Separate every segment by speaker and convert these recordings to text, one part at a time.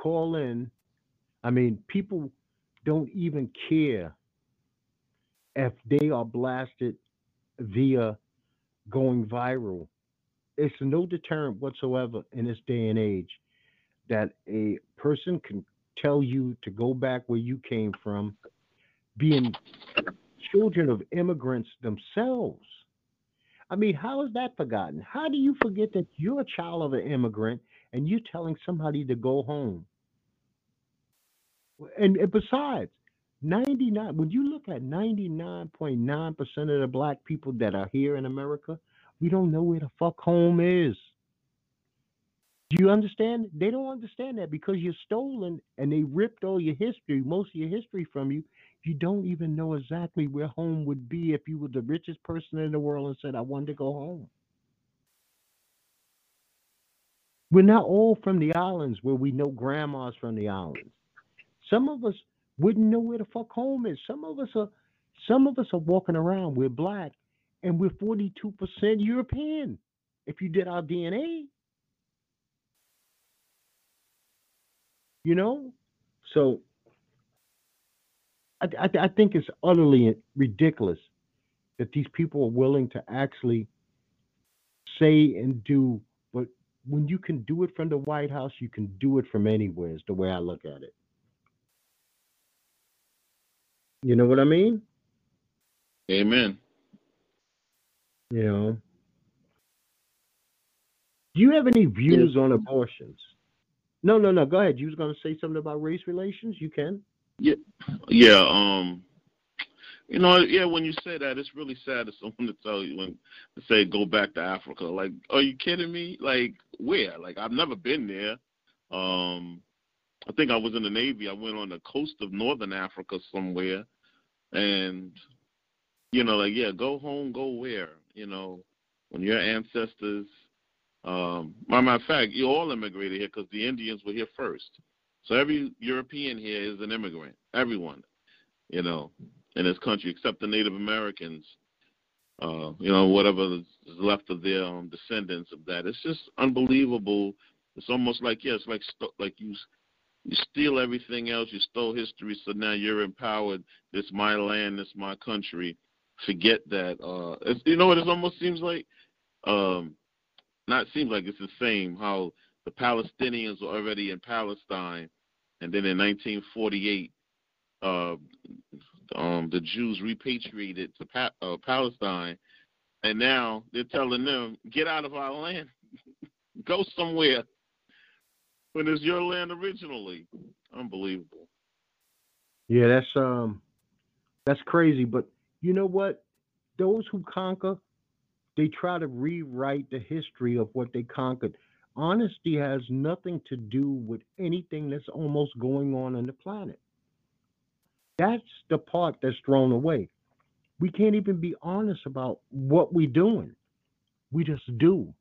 Speaker 1: Call in. I mean, people don't even care if they are blasted via going viral. It's no deterrent whatsoever in this day and age that a person can tell you to go back where you came from, being children of immigrants themselves. I mean, how is that forgotten? How do you forget that you're a child of an immigrant and you're telling somebody to go home? And, and besides, 99, when you look at 99.9% of the black people that are here in America, we don't know where the fuck home is. Do you understand? They don't understand that because you're stolen and they ripped all your history, most of your history from you. You don't even know exactly where home would be if you were the richest person in the world and said, I wanted to go home. We're not all from the islands where we know grandmas from the islands. Some of us wouldn't know where the fuck home is. Some of us are some of us are walking around, we're black, and we're 42% European. If you did our DNA, you know? So I, I, I think it's utterly ridiculous that these people are willing to actually say and do, but when you can do it from the White House, you can do it from anywhere, is the way I look at it. You know what I mean?
Speaker 2: Amen.
Speaker 1: You know. Do you have any views on abortions? No, no, no. Go ahead. You was going to say something about race relations. You can.
Speaker 2: Yeah, yeah. Um, you know, yeah. When you say that, it's really sad to someone to tell you when to say go back to Africa. Like, are you kidding me? Like, where? Like, I've never been there. Um, I think I was in the Navy. I went on the coast of Northern Africa somewhere, and you know, like, yeah, go home, go where? You know, when your ancestors. Um, matter of fact, you all immigrated here because the Indians were here first. So every European here is an immigrant. Everyone, you know, in this country except the Native Americans. Uh, you know, whatever is left of their um, descendants of that. It's just unbelievable. It's almost like yeah, it's like st- like you you steal everything else. You stole history, so now you're empowered. This my land. This my country. Forget that. Uh, it's, you know what? It almost seems like. Um, not seems like it's the same how the Palestinians were already in Palestine, and then in 1948, uh, um, the Jews repatriated to pa- uh, Palestine, and now they're telling them get out of our land, go somewhere when it's your land originally. Unbelievable.
Speaker 1: Yeah, that's um, that's crazy. But you know what? Those who conquer they try to rewrite the history of what they conquered. Honesty has nothing to do with anything that's almost going on on the planet. That's the part that's thrown away. We can't even be honest about what we're doing. We just do.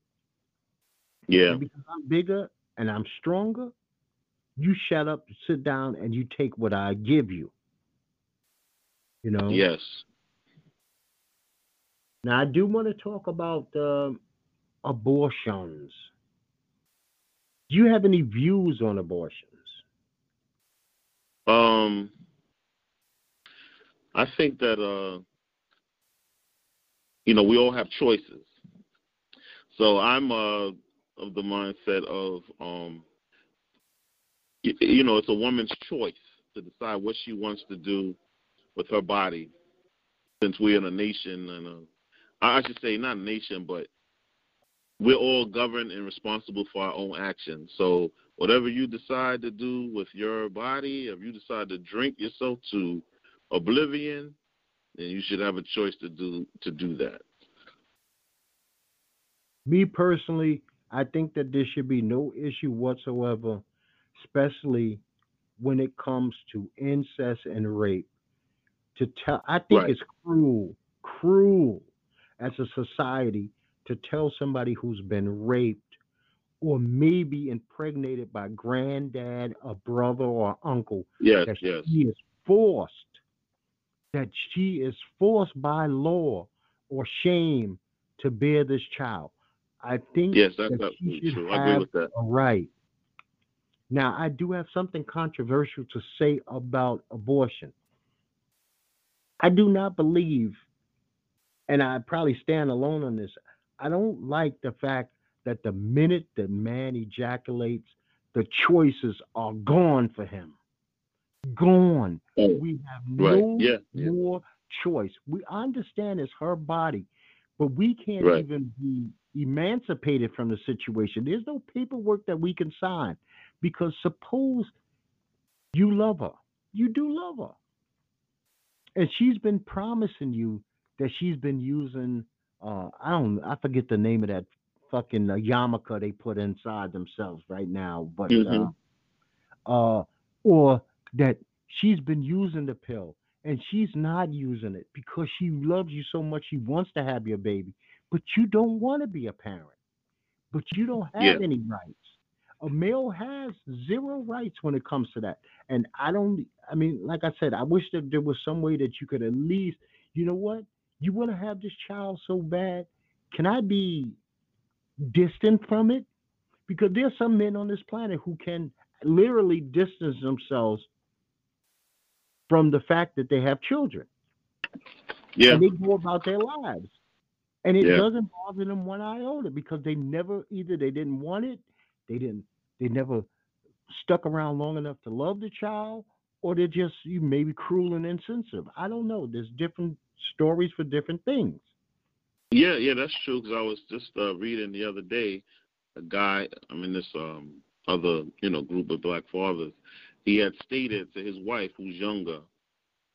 Speaker 2: Yeah.
Speaker 1: And because I'm bigger and I'm stronger, you shut up, sit down, and you take what I give you. You know?
Speaker 2: Yes.
Speaker 1: Now, I do want to talk about uh, abortions. Do you have any views on abortions?
Speaker 2: Um, I think that uh, you know, we all have choices. So I'm uh, of the mindset of, um, you, you know, it's a woman's choice to decide what she wants to do with her body. Since we're in a nation, and a, I should say not a nation, but we're all governed and responsible for our own actions. So whatever you decide to do with your body, if you decide to drink yourself to oblivion, then you should have a choice to do to do that.
Speaker 1: Me personally, I think that there should be no issue whatsoever, especially when it comes to incest and rape. To tell, I think right. it's cruel, cruel as a society to tell somebody who's been raped or maybe impregnated by granddad, a brother, or uncle
Speaker 2: yes,
Speaker 1: that
Speaker 2: yes.
Speaker 1: she is forced, that she is forced by law or shame to bear this child. I think
Speaker 2: yes, that's
Speaker 1: that she should
Speaker 2: true.
Speaker 1: have
Speaker 2: I agree with that.
Speaker 1: a right. Now, I do have something controversial to say about abortion. I do not believe, and I probably stand alone on this. I don't like the fact that the minute the man ejaculates, the choices are gone for him. Gone.
Speaker 2: Oh,
Speaker 1: we have
Speaker 2: right.
Speaker 1: no
Speaker 2: yeah, yeah.
Speaker 1: more choice. We understand it's her body, but we can't
Speaker 2: right.
Speaker 1: even be emancipated from the situation. There's no paperwork that we can sign because suppose you love her, you do love her, and she's been promising you that she's been using uh, I don't I forget the name of that fucking uh, yarmulke they put inside themselves right now, but
Speaker 2: mm-hmm.
Speaker 1: uh, uh, or that she's been using the pill and she's not using it because she loves you so much she wants to have your baby, but you don't want to be a parent, but you don't have
Speaker 2: yeah.
Speaker 1: any rights. A male has zero rights when it comes to that, and I don't. I mean, like I said, I wish that there was some way that you could at least, you know what, you want to have this child so bad. Can I be distant from it? Because there's some men on this planet who can literally distance themselves from the fact that they have children.
Speaker 2: Yeah.
Speaker 1: And they go about their lives. And it
Speaker 2: Yeah.
Speaker 1: doesn't bother them one iota because they never either they didn't want it, they didn't they never stuck around long enough to love the child, or they're just you maybe cruel and insensitive. I don't know. There's different stories for different things.
Speaker 2: Yeah, yeah, that's true. Because I was just uh, reading the other day, a guy. I'm in this um, other, you know, group of black fathers. He had stated to his wife, who's younger,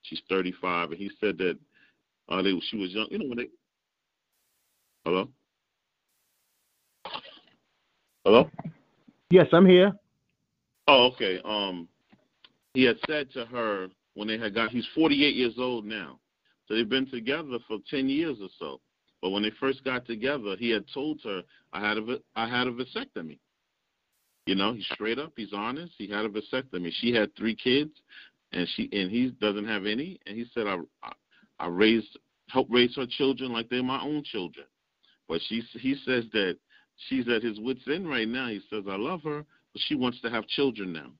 Speaker 2: she's 35, and he said that uh, they, she was young. You know when they. Hello. Hello.
Speaker 1: Yes, I'm here.
Speaker 2: Oh, okay. Um, he had said to her when they had got. He's 48 years old now, so they've been together for 10 years or so. But when they first got together, he had told her, "I had a I had a vasectomy." You know, he's straight up. He's honest. He had a vasectomy. She had three kids, and she and he doesn't have any. And he said, "I I, I raised helped raise her children like they're my own children." But she he says that she's at his wits end right now. He says, "I love her, but she wants to have children now,"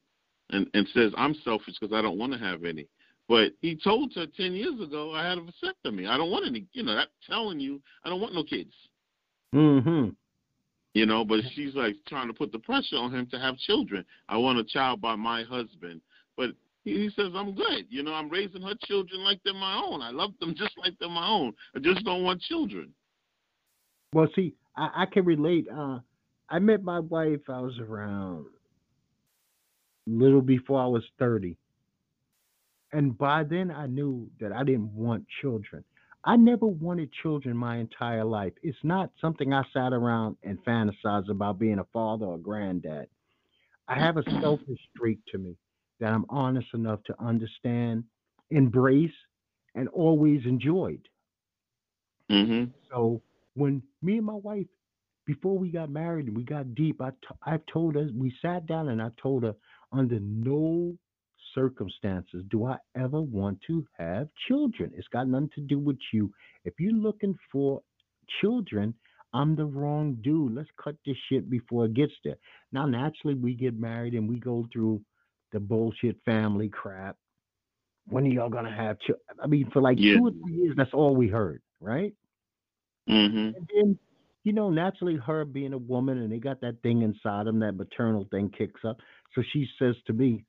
Speaker 2: and and says, "I'm selfish because I don't want to have any." But he told her ten years ago, "I had a vasectomy. I don't want any." You know, that telling you, I don't want no kids.
Speaker 1: Mm-hmm.
Speaker 2: You know, but she's like trying to put the pressure on him to have children. I want a child by my husband, but he says I'm good. You know, I'm raising her children like they're my own. I love them just like they're my own. I just don't want children.
Speaker 1: Well, see, I, I can relate. Uh, I met my wife. I was around little before I was thirty, and by then I knew that I didn't want children. I never wanted children my entire life. It's not something I sat around and fantasized about being a father or granddad. I have a selfish streak to me that I'm honest enough to understand, embrace, and always enjoyed.
Speaker 2: Mm-hmm.
Speaker 1: So when me and my wife, before we got married and we got deep, I t- I've told her, we sat down and I told her, under no circumstances do I ever want to have children. It's got nothing to do with you. If you're looking for children, I'm the wrong dude. Let's cut this shit before it gets there. Now, naturally, we get married and we go through the bullshit family crap. When are y'all gonna have children? I mean, for like
Speaker 2: Yeah.
Speaker 1: two or three years, that's all we heard, right?
Speaker 2: Mhm.
Speaker 1: And then, you know, naturally, her being a woman and they got that thing inside them, that maternal thing kicks up. So she says to me,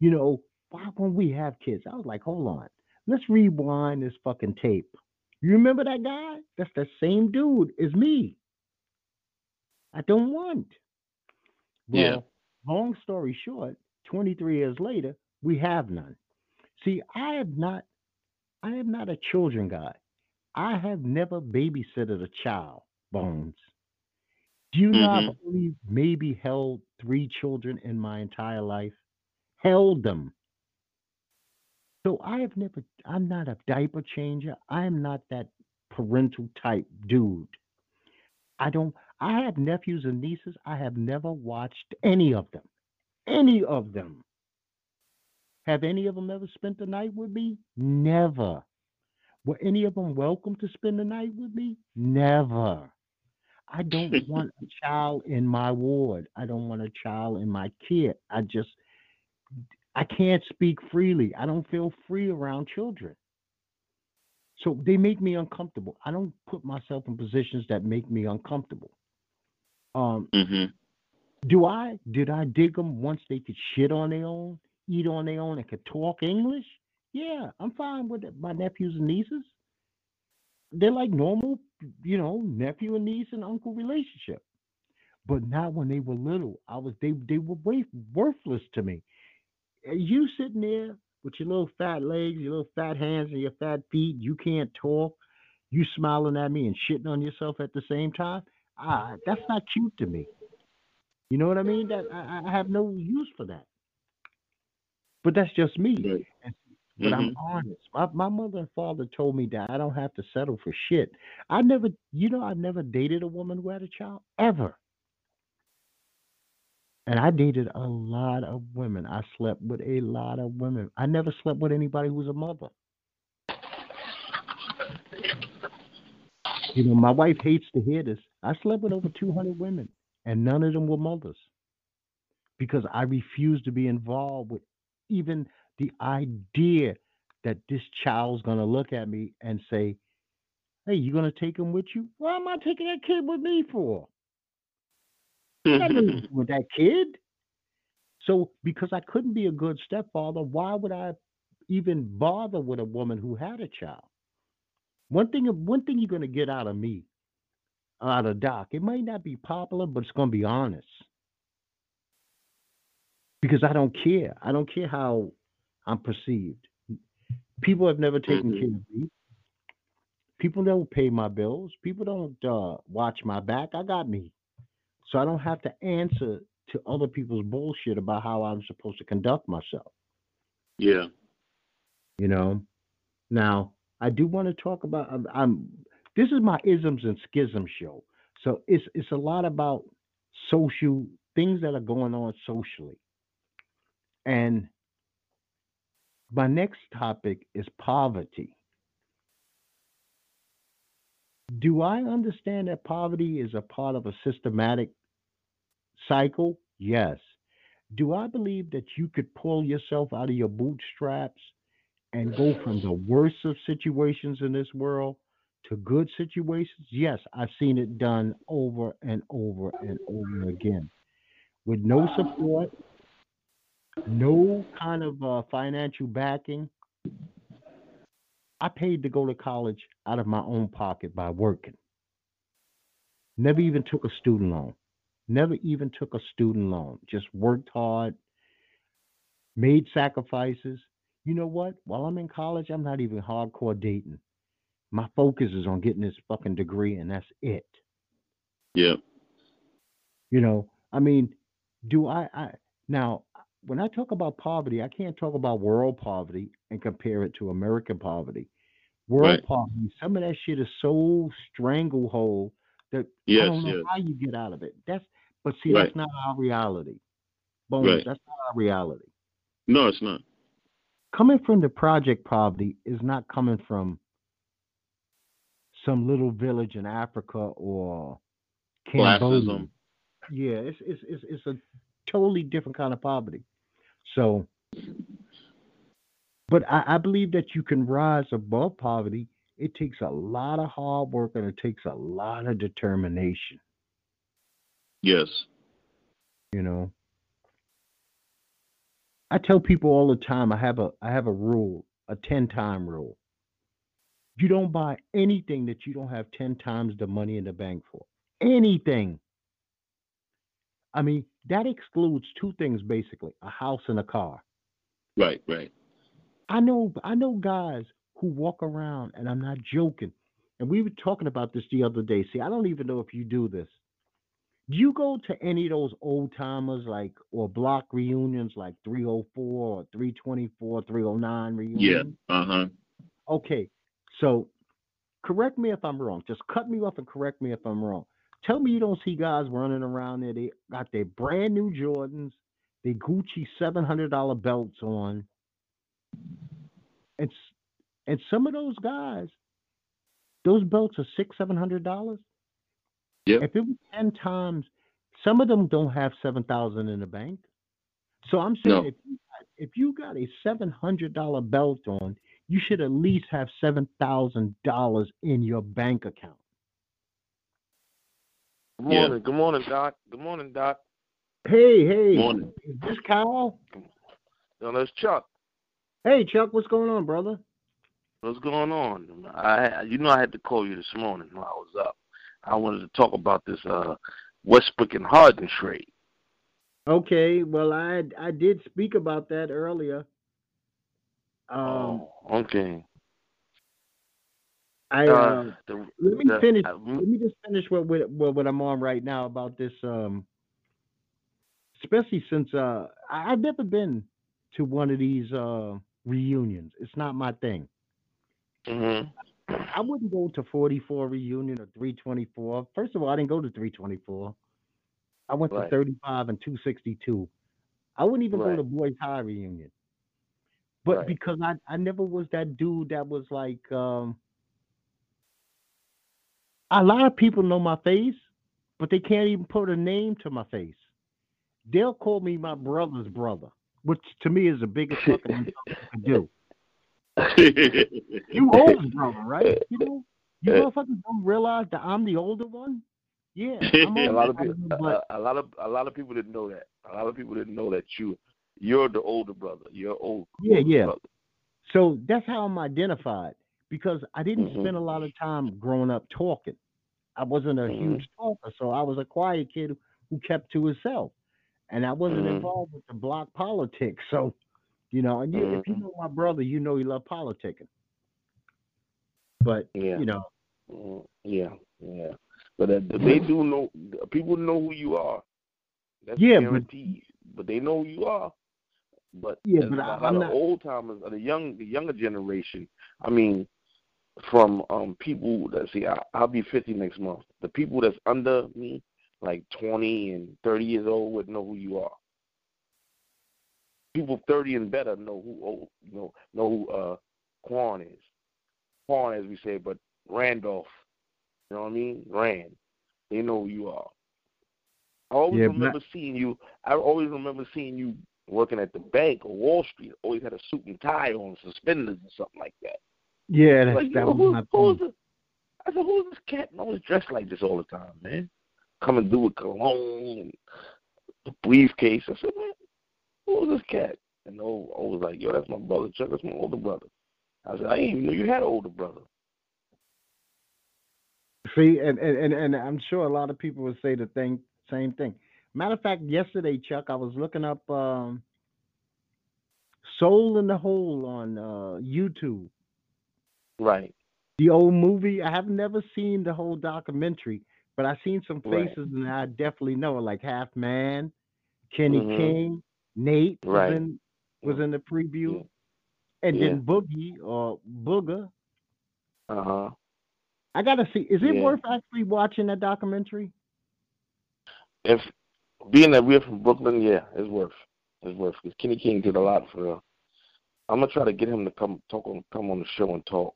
Speaker 1: you know, why won't we have kids? I was like, hold on, let's rewind this fucking tape. You remember that guy? That's the same dude as me. I don't want. Well,
Speaker 2: Yeah.
Speaker 1: long story short, 23 years later, we have none. See, I am not I am not a children guy. I have never babysitted a child, Bones. Do you know I've only maybe held three children in my entire life? Held them. So I have never I'm not a diaper changer. I am not that parental type dude. I don't I have nephews and nieces. I have never watched any of them. Any of them. Have any of them ever spent the night with me? Never. Were any of them welcome to spend the night with me? Never. I don't want a child in my ward. I don't want a child in my kid. I just I can't speak freely. I don't feel free around children. So they make me uncomfortable. I don't put myself in positions that make me uncomfortable. Um,
Speaker 2: Mhm.
Speaker 1: do I did I dig them once they could shit on their own, eat on their own, and could talk English? Yeah, I'm fine with it. my nephews and nieces. They're like normal, you know, nephew and niece and uncle relationship. But not when they were little. I was they they were way worthless to me. And You sitting there with your little fat legs, your little fat hands, and your fat feet. You can't talk. You smiling at me and shitting on yourself at the same time. Ah, that's not cute to me. You know what I mean? That I, I have no use for that. But that's just me.
Speaker 2: Right.
Speaker 1: But I'm
Speaker 2: Mhm.
Speaker 1: honest. My my mother and father told me that I don't have to settle for shit. I never, you know, I've never dated a woman who had a child ever. And I dated a lot of women. I slept with a lot of women. I never slept with anybody who was a mother. You know, my wife hates to hear this. I slept with over 200 women, and none of them were mothers because I refused to be involved with even the idea that this child's going to look at me and say, Hey, you going to take him with you? Why am I taking that kid with me for? I got nothing to do with that kid. So, because I couldn't be a good stepfather, why would I even bother with a woman who had a child? One thing, one thing you're going to get out of me, out of Doc, it might not be popular, but it's going to be honest. Because I don't care. I don't care how I'm perceived. People have never taken
Speaker 2: Mhm.
Speaker 1: care of me. People don't pay my bills. People don't uh, watch my back. I got me. So I don't have to answer to other people's bullshit about how I'm supposed to conduct myself.
Speaker 2: Yeah.
Speaker 1: You know. Now I do want to talk about. I'm, I'm. This is my isms and schisms show. So it's it's a lot about social things that are going on socially. And my next topic is poverty. Do I understand that poverty is a part of a systematic cycle? Yes. Do I believe that you could pull yourself out of your bootstraps and go from the worst of situations in this world to good situations? Yes, I've seen it done over and over and over again. With no support, no kind of uh, financial backing. I paid to go to college out of my own pocket by working. Never even took a student loan. Never even took a student loan. Just worked hard, made sacrifices. You know what? While I'm in college, I'm not even hardcore dating. My focus is on getting this fucking degree, and that's it.
Speaker 2: Yeah.
Speaker 1: You know, I mean, do I, I now when I talk about poverty, I can't talk about world poverty and compare it to American poverty. World
Speaker 2: Right.
Speaker 1: poverty, some of that shit is so stranglehold that I don't know
Speaker 2: yes.
Speaker 1: how you get out of it. That's but see,
Speaker 2: Right.
Speaker 1: that's not our reality. Bones,
Speaker 2: Right.
Speaker 1: that's not our reality.
Speaker 2: No, it's not.
Speaker 1: Coming from the project poverty is not coming from some little village in Africa or Cambodia.
Speaker 2: Classism.
Speaker 1: Yeah, it's it's it's it's a totally different kind of poverty. So, but I, I believe that you can rise above poverty it takes a lot of hard work and it takes a lot of determination.
Speaker 2: Yes.
Speaker 1: You know. I tell people all the time I have a I have a rule, a 10 time rule. You don't buy anything that you don't have 10 times the money in the bank for. Anything. I mean, that excludes two things basically, a house and a car.
Speaker 2: Right, right.
Speaker 1: I know I know guys who walk around and I'm not joking. And we were talking about this the other day. See, I don't even know if you do this. Do you go to any of those old timers like or block reunions like 304 or 324, 309 reunions?
Speaker 2: Yeah. Uh-huh.
Speaker 1: Okay. So correct me if I'm wrong. Just cut me off and correct me if I'm wrong. Tell me you don't see guys running around there. They got their brand new Jordans, their Gucci seven hundred dollar belts on, and and some of those guys, those belts are six seven hundred dollars.
Speaker 2: Yeah.
Speaker 1: If it was ten times, some of them don't have seven thousand in the bank. So I'm saying
Speaker 2: No.
Speaker 1: if you got, if you got a seven hundred dollar belt on, you should at least have seven thousand dollars in your bank account.
Speaker 3: Good
Speaker 2: Yeah.
Speaker 3: morning. Good morning, Doc. Good morning, Doc.
Speaker 1: Hey, hey,
Speaker 2: Morning.
Speaker 1: is this Kyle?
Speaker 3: No, that's Chuck.
Speaker 1: Hey, Chuck, what's going on, brother?
Speaker 3: What's going on? I, you know, I had to call you this morning when I was up. I wanted to talk about this uh, Westbrook and Harden trade.
Speaker 1: Okay, well, I I did speak about that earlier. Um,
Speaker 3: oh, okay.
Speaker 1: I
Speaker 3: Uh,
Speaker 1: uh,
Speaker 3: the,
Speaker 1: let me
Speaker 3: the-
Speaker 1: finish.
Speaker 3: uh,
Speaker 1: Let me just finish what what what, what I'm on right now about this. Um, especially since uh, I, I've never been to one of these uh reunions. It's not my thing.
Speaker 3: mhm.
Speaker 1: I wouldn't go to 44 reunion or 324. First of all, I didn't go to 324. I went
Speaker 3: Right.
Speaker 1: to 35 and 262. I wouldn't even go to Boys High reunion. But
Speaker 3: Right.
Speaker 1: because I, I never was that dude that was like um a lot of people know my face, but they can't even put a name to my face. They'll call me my brother's brother, which to me is the biggest fucking insult you can do. You older brother, right? You know, you motherfuckers don't realize that I'm the older one. Yeah, I'm
Speaker 3: a lot of people,
Speaker 1: you, but
Speaker 3: a, a lot of a lot of people didn't know that. A lot of people didn't know that you you're the older brother. You're old.
Speaker 1: Yeah, yeah.
Speaker 3: Brother.
Speaker 1: so that's how I'm identified because I didn't
Speaker 3: Mhm.
Speaker 1: spend a lot of time growing up talking. I wasn't a
Speaker 3: Mhm.
Speaker 1: huge talker, so I was a quiet kid who kept to himself, and I wasn't
Speaker 3: Mhm.
Speaker 1: involved with the block politics. So, you know, and you, if you
Speaker 3: Mhm.
Speaker 1: know my brother, you know he loved politicking. But
Speaker 3: Yeah.
Speaker 1: you know,
Speaker 3: Yeah, yeah. But uh, they do know. People know who you are. That's
Speaker 1: Yeah, but-
Speaker 3: guaranteed. But, they know who you are. But
Speaker 1: Yeah, but
Speaker 3: a lot
Speaker 1: I'm
Speaker 3: of
Speaker 1: not-
Speaker 3: old timers, or the young, the younger generation. I mean, from um people that see, I, I'll be fifty next month. The people that's under me, like twenty and thirty years old, would know who you are. People thirty and better know who oh, know know who uh Quan is. Quan, as we say, but Randolph. You know what I mean? Rand. They know who you are. I always
Speaker 1: Yeah, but-
Speaker 3: remember seeing you. I always remember seeing you working at the bank or Wall Street. Always had a suit and tie on, suspenders or something like that.
Speaker 1: Yeah, that's,
Speaker 3: Like,
Speaker 1: that was
Speaker 3: who,
Speaker 1: my
Speaker 3: who's
Speaker 1: thing.
Speaker 3: this? I said, who's this cat? And always dressed like this all the time, man. Coming through with cologne and the briefcase. I said, man, who's this cat? And oh, I was like, yo, that's my brother Chuck. That's my older brother. I said, I didn't even know you had an older brother.
Speaker 1: See, and, and, and, and I'm sure a lot of people would say the thing, same thing. Matter of fact, yesterday, Chuck, I was looking up um, Soul in the Hole on uh, YouTube.
Speaker 3: Right.
Speaker 1: The old movie. I have never seen the whole documentary, but I've seen some
Speaker 3: Right.
Speaker 1: faces and I definitely know it, like Half Man, Kenny
Speaker 3: Mhm.
Speaker 1: King, Nate was in was in the preview,
Speaker 3: Yeah.
Speaker 1: and
Speaker 3: Yeah.
Speaker 1: then Boogie or Booger.
Speaker 3: Uh huh.
Speaker 1: I gotta see. Is it
Speaker 3: Yeah.
Speaker 1: worth actually watching that documentary?
Speaker 3: If being that we're from Brooklyn, yeah, it's worth. It's worth because Kenny King did a lot for. I'm gonna try to get him to come talk on come on the show and talk.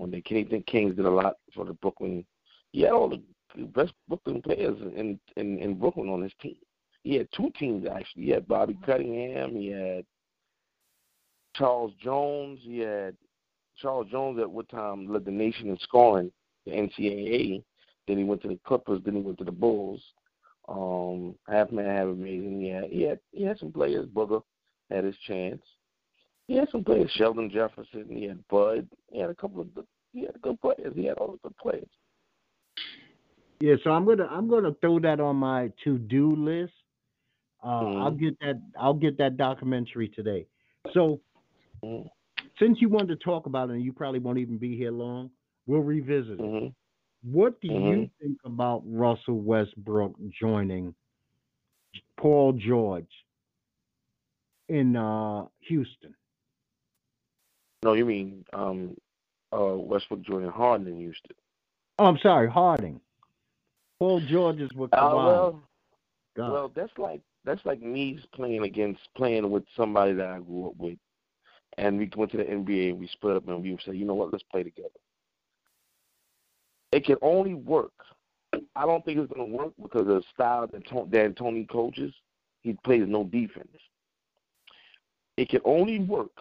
Speaker 3: When the Kenny Kings did a lot for the Brooklyn, he had all the best Brooklyn players in in, in Brooklyn on his team. He had two teams actually. He had Bobby Cunningham. He had Charles Jones. He had Charles Jones at what time led the nation in scoring the NCAA. Then he went to the Clippers. Then he went to the Bulls. Um, half man, half amazing. Yeah, he had he had some players. Booger had his chance. He had some players. Sheldon Jefferson. He had Bud. He had a couple of good, he had good players. He had all the good players.
Speaker 1: Yeah, so I'm gonna I'm gonna throw that on my to do list. Uh,
Speaker 3: Mhm.
Speaker 1: I'll get that I'll get that documentary today. So
Speaker 3: Mhm.
Speaker 1: since you wanted to talk about it, and you probably won't even be here long, we'll revisit it.
Speaker 3: hmm
Speaker 1: What do you
Speaker 3: Mhm.
Speaker 1: think about Russell Westbrook joining Paul George in uh, Houston?
Speaker 3: No, you mean um, uh, Westbrook joining Harden in Houston?
Speaker 1: Oh, I'm sorry, Harding. Paul George is with
Speaker 3: Uh, well,
Speaker 1: God.
Speaker 3: well, that's like that's like me playing against playing with somebody that I grew up with, and we went to the NBA and we split up and we say, you know what, let's play together. It can only work. I don't think it's going to work because of the style that Tony, that Tony coaches. He plays no defense. It can only work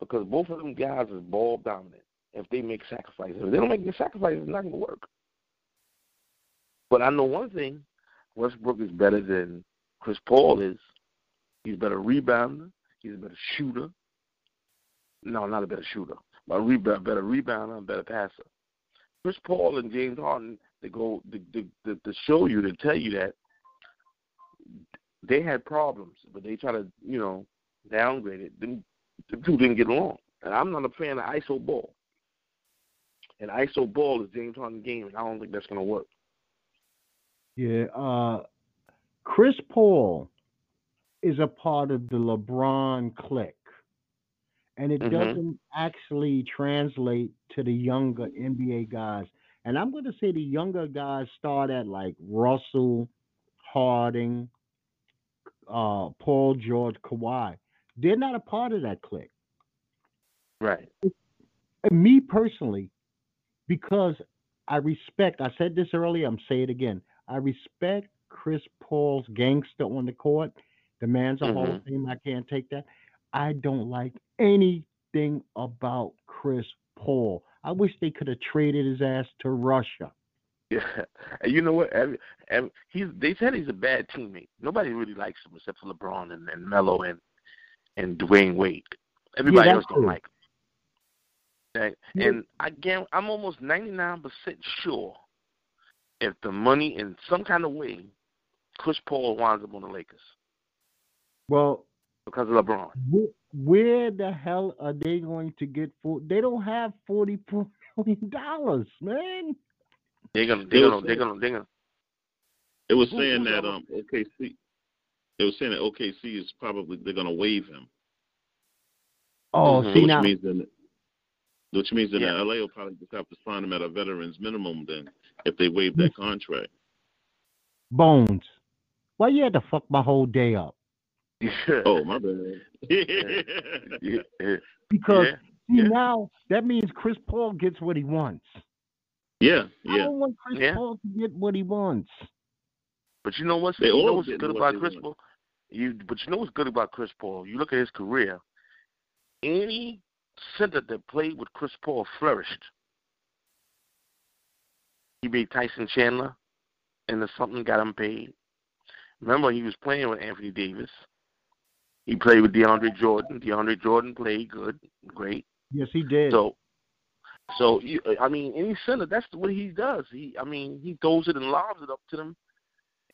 Speaker 3: because both of them guys is ball dominant. If they make sacrifices, if they don't make the sacrifices, it's not going to work. But I know one thing: Westbrook is better than Chris Paul is. He's a better rebounder. He's a better shooter. No, not a better shooter, but a rebound, better rebounder, and better passer. Chris Paul and James Harden, they go to, to, to, to show you, to tell you that they had problems, but they try to, you know, downgrade it. Then the two didn't get along. And I'm not a fan of ISO ball. And ISO ball is James Harden game, and I don't think that's going to work.
Speaker 1: Yeah, uh, Chris Paul is a part of the LeBron clique, and it
Speaker 3: Mhm.
Speaker 1: doesn't actually translate to the younger NBA guys. And I'm going to say the younger guys start at like Russell, Harding, uh, Paul George, Kawhi. They're not a part of that clique.
Speaker 3: Right.
Speaker 1: And me personally, because I respect, I said this earlier, I'm saying it again. I respect Chris Paul's gangster on the court. The man's a Hall of mm-hmm. Fame. I can't take that. I don't like anything about Chris Paul. I wish they could have traded his ass to Russia.
Speaker 3: Yeah, and you know what? And, and he's they said he's a bad teammate. Nobody really likes him except for LeBron and, and Melo and and Dwyane Wade. Everybody
Speaker 1: that's
Speaker 3: else don't
Speaker 1: true.
Speaker 3: like him. And,
Speaker 1: Yeah.
Speaker 3: and again, I'm almost 99% sure if the money in some kind of way, Chris Paul winds up on the Lakers
Speaker 1: Well,
Speaker 3: because of LeBron.
Speaker 1: where the hell are they going to get for? They don't have forty-four million dollars, man.
Speaker 3: They're gonna
Speaker 2: They
Speaker 3: they're gonna they're gonna they're gonna
Speaker 2: It was saying that
Speaker 3: the
Speaker 2: um OKC. It were saying that OKC is probably they're going to waive him,
Speaker 1: Oh,
Speaker 3: Mhm.
Speaker 1: see
Speaker 2: which
Speaker 1: now,
Speaker 2: means that which means that
Speaker 3: Yeah.
Speaker 2: LA will probably just have to sign him at a veterans minimum then if they waive that contract.
Speaker 1: Bones. Why you had to fuck my whole day up?
Speaker 2: Oh my bad.
Speaker 3: yeah, yeah,
Speaker 1: Because
Speaker 3: yeah.
Speaker 1: see
Speaker 3: yeah.
Speaker 1: now that means Chris Paul gets what he wants.
Speaker 2: yeah,
Speaker 1: I
Speaker 2: yeah.
Speaker 1: don't want Chris
Speaker 3: Yeah.
Speaker 1: Paul to get what he wants.
Speaker 3: But you know what's
Speaker 2: They
Speaker 3: you know
Speaker 2: all
Speaker 3: what's good
Speaker 2: what
Speaker 3: about
Speaker 2: they
Speaker 3: Chris
Speaker 2: want.
Speaker 3: Paul? You but you know what's good about Chris Paul? You look at his career. Any center that played with Chris Paul flourished. He beat Tyson Chandler, and the something got him paid. Remember, he was playing with Anthony Davis. He played with DeAndre Jordan. DeAndre Jordan played good, great.
Speaker 1: Yes, he did.
Speaker 3: So, so you, I mean, any center, that's what he does. He, I mean, he throws it and lobs it up to them.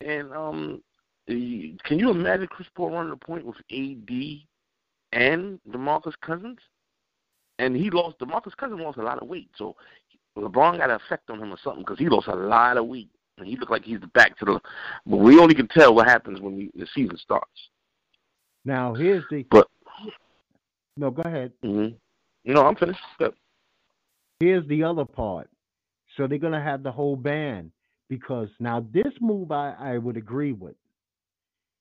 Speaker 3: And um, can you imagine Chris Paul running the point with AD and DeMarcus Cousins? And he lost. DeMarcus Cousins lost a lot of weight, so LeBron got an effect on him or something because he lost a lot of weight. And he looked like he's the back to the. But we only can tell what happens when we, the season starts.
Speaker 1: now here's the
Speaker 3: But
Speaker 1: no. Go ahead.
Speaker 3: mm-hmm. no, I'm finished.
Speaker 1: Here's the other part. So they're gonna have the whole band because now this move I, I would agree with.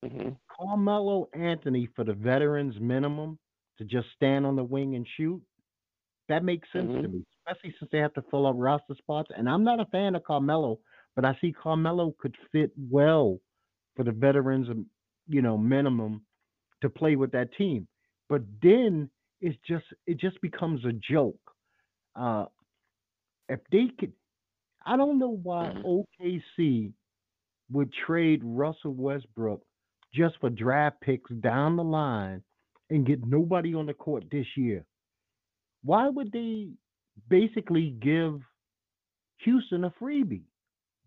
Speaker 3: Hmm
Speaker 1: Carmelo Anthony for the veterans minimum to just stand on the wing and shoot. That makes sense to
Speaker 3: Mhm.
Speaker 1: me, especially since they have to fill up roster spots. And I'm not a fan of Carmelo, but I see Carmelo could fit well for the veterans, um, you know, minimum to play with that team. But then it's just it just becomes a joke uh, if they could, I don't know why
Speaker 3: Mhm.
Speaker 1: OKC would trade Russell Westbrook just for draft picks down the line and get nobody on the court this year. Why would they basically give Houston a freebie?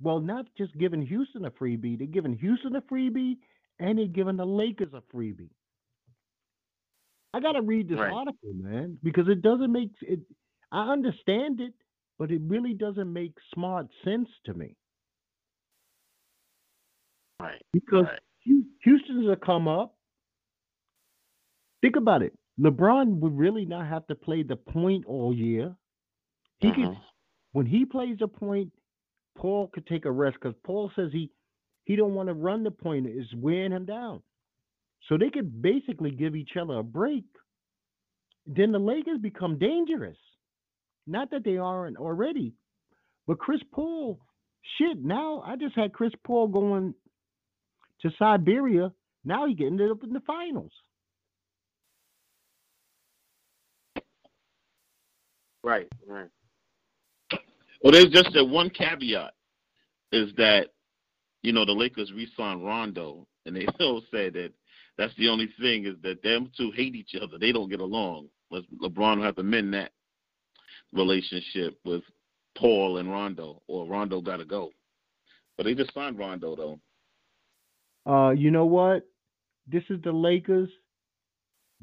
Speaker 1: Well, not just giving Houston a freebie, they're giving Houston a freebie and they're giving the Lakers a freebie. I gotta read this
Speaker 3: Right.
Speaker 1: article, man, because it doesn't make it. I understand it, but it really doesn't make smart sense to me.
Speaker 3: Right.
Speaker 1: Because
Speaker 3: Right.
Speaker 1: Houston's a come up. Think about it. LeBron would really not have to play the point all year. He could
Speaker 3: Mhm.
Speaker 1: when he plays the point, Paul could take a rest because Paul says he he don't want to run the point. It's wearing him down. So they could basically give each other a break. Then the Lakers become dangerous. Not that they aren't already, but Chris Paul, shit. Now I just had Chris Paul going to Siberia. Now he ended up in the finals.
Speaker 3: Right. Right.
Speaker 2: Well, there's just that one caveat is that you know the Lakers re-signed Rondo, and they still say that that's the only thing is that them two hate each other. They don't get along. Le- LeBron will have to mend that relationship with Paul and Rondo, or Rondo got to go. But they just signed Rondo though.
Speaker 1: Uh, you know what? This is the Lakers.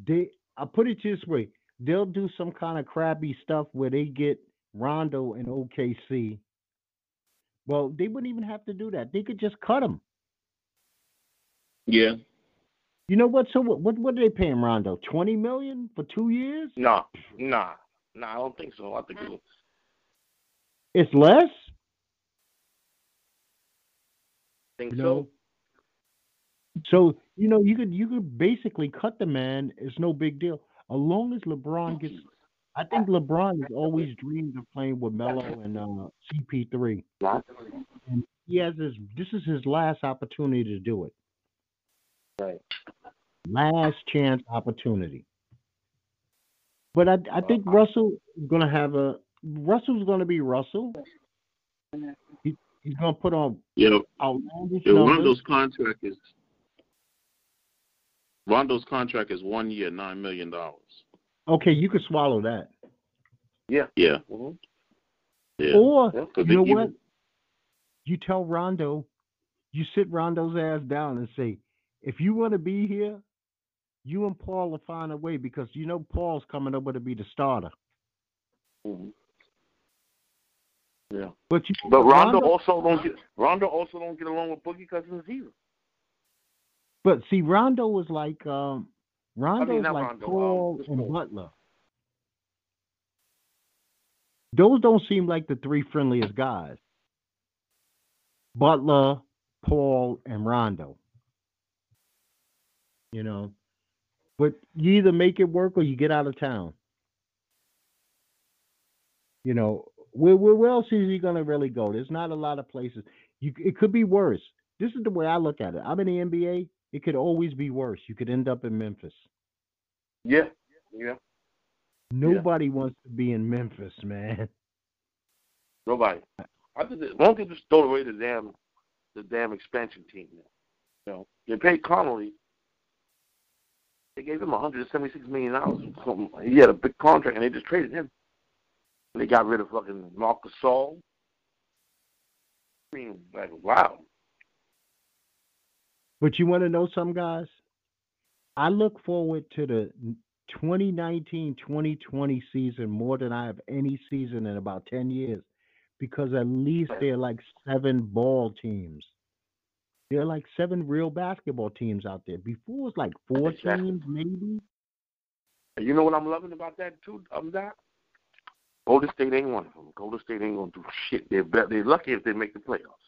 Speaker 1: They I put it this way: they'll do some kind of crappy stuff where they get Rondo and OKC. Well, they wouldn't even have to do that. They could just cut him.
Speaker 2: Yeah,
Speaker 1: You know what? So what? What, what are they paying Rondo? Twenty million for two years?
Speaker 3: No. Nah. Nah. I don't think so. I think it was,
Speaker 1: It's less.
Speaker 3: think
Speaker 1: You
Speaker 3: so.
Speaker 1: Know. So you know you could you could basically cut the man. It's no big deal. As long as LeBron gets, I think LeBron has always dreamed of playing with Melo and uh, CP3. and he has his this is his last opportunity to do it
Speaker 3: Right.
Speaker 1: last chance opportunity but i i think russell is going to have a russell's going to be russell he, he's going to put on
Speaker 2: yeah.
Speaker 1: outlandish
Speaker 2: yeah
Speaker 1: numbers
Speaker 2: Rondo's contract is Rondo's contract is one year, nine million dollars.
Speaker 1: okay you could swallow that
Speaker 3: Yeah.
Speaker 2: Yeah,
Speaker 3: Mhm.
Speaker 2: yeah.
Speaker 1: or
Speaker 3: Yeah.
Speaker 2: 'Cause
Speaker 1: you know
Speaker 2: they
Speaker 1: what
Speaker 2: even-
Speaker 1: you tell rondo you sit rondo's ass down and say if you want to be here you and paul will find a way because you know paul's coming over to be the starter
Speaker 3: Mhm. Yeah.
Speaker 1: but you
Speaker 3: But Rondo also don't get Rondo also don't get along with Boogie Cousins either.
Speaker 1: But see, Rondo was like um, Rondo's
Speaker 3: not
Speaker 1: like
Speaker 3: Rondo, um,
Speaker 1: Paul
Speaker 3: Chris
Speaker 1: and
Speaker 3: Paul.
Speaker 1: Butler. Those don't seem like the three friendliest guys. Butler, Paul, and Rondo. You know, but you either make it work or you get out of town. You know, where where, where else is he gonna really go? There's not a lot of places. You it could be worse. This is the way I look at it. I'm in the NBA. It could always be worse. You could end up in Memphis.
Speaker 3: Yeah. Yeah.
Speaker 1: Nobody wants to be in Memphis, man.
Speaker 3: Nobody. I why don't they just throw away the damn the damn expansion team now? You know, they paid Conley. They gave him 176 million dollars. He had a big contract, and they just traded him. And they got rid of fucking Marcus Gasol. I mean, like, wow.
Speaker 1: But you want to know some guys? I look forward to the 2019-2020 season more than I have any season in about 10 years because at least they're like seven ball teams. There are like seven real basketball teams out there. Before it was like four
Speaker 3: Exactly.
Speaker 1: teams, maybe.
Speaker 3: You know what I'm loving about that too? Um, that Golden State ain't one of them. Golden State ain't gonna do shit. They're be- they're lucky if they make the playoffs.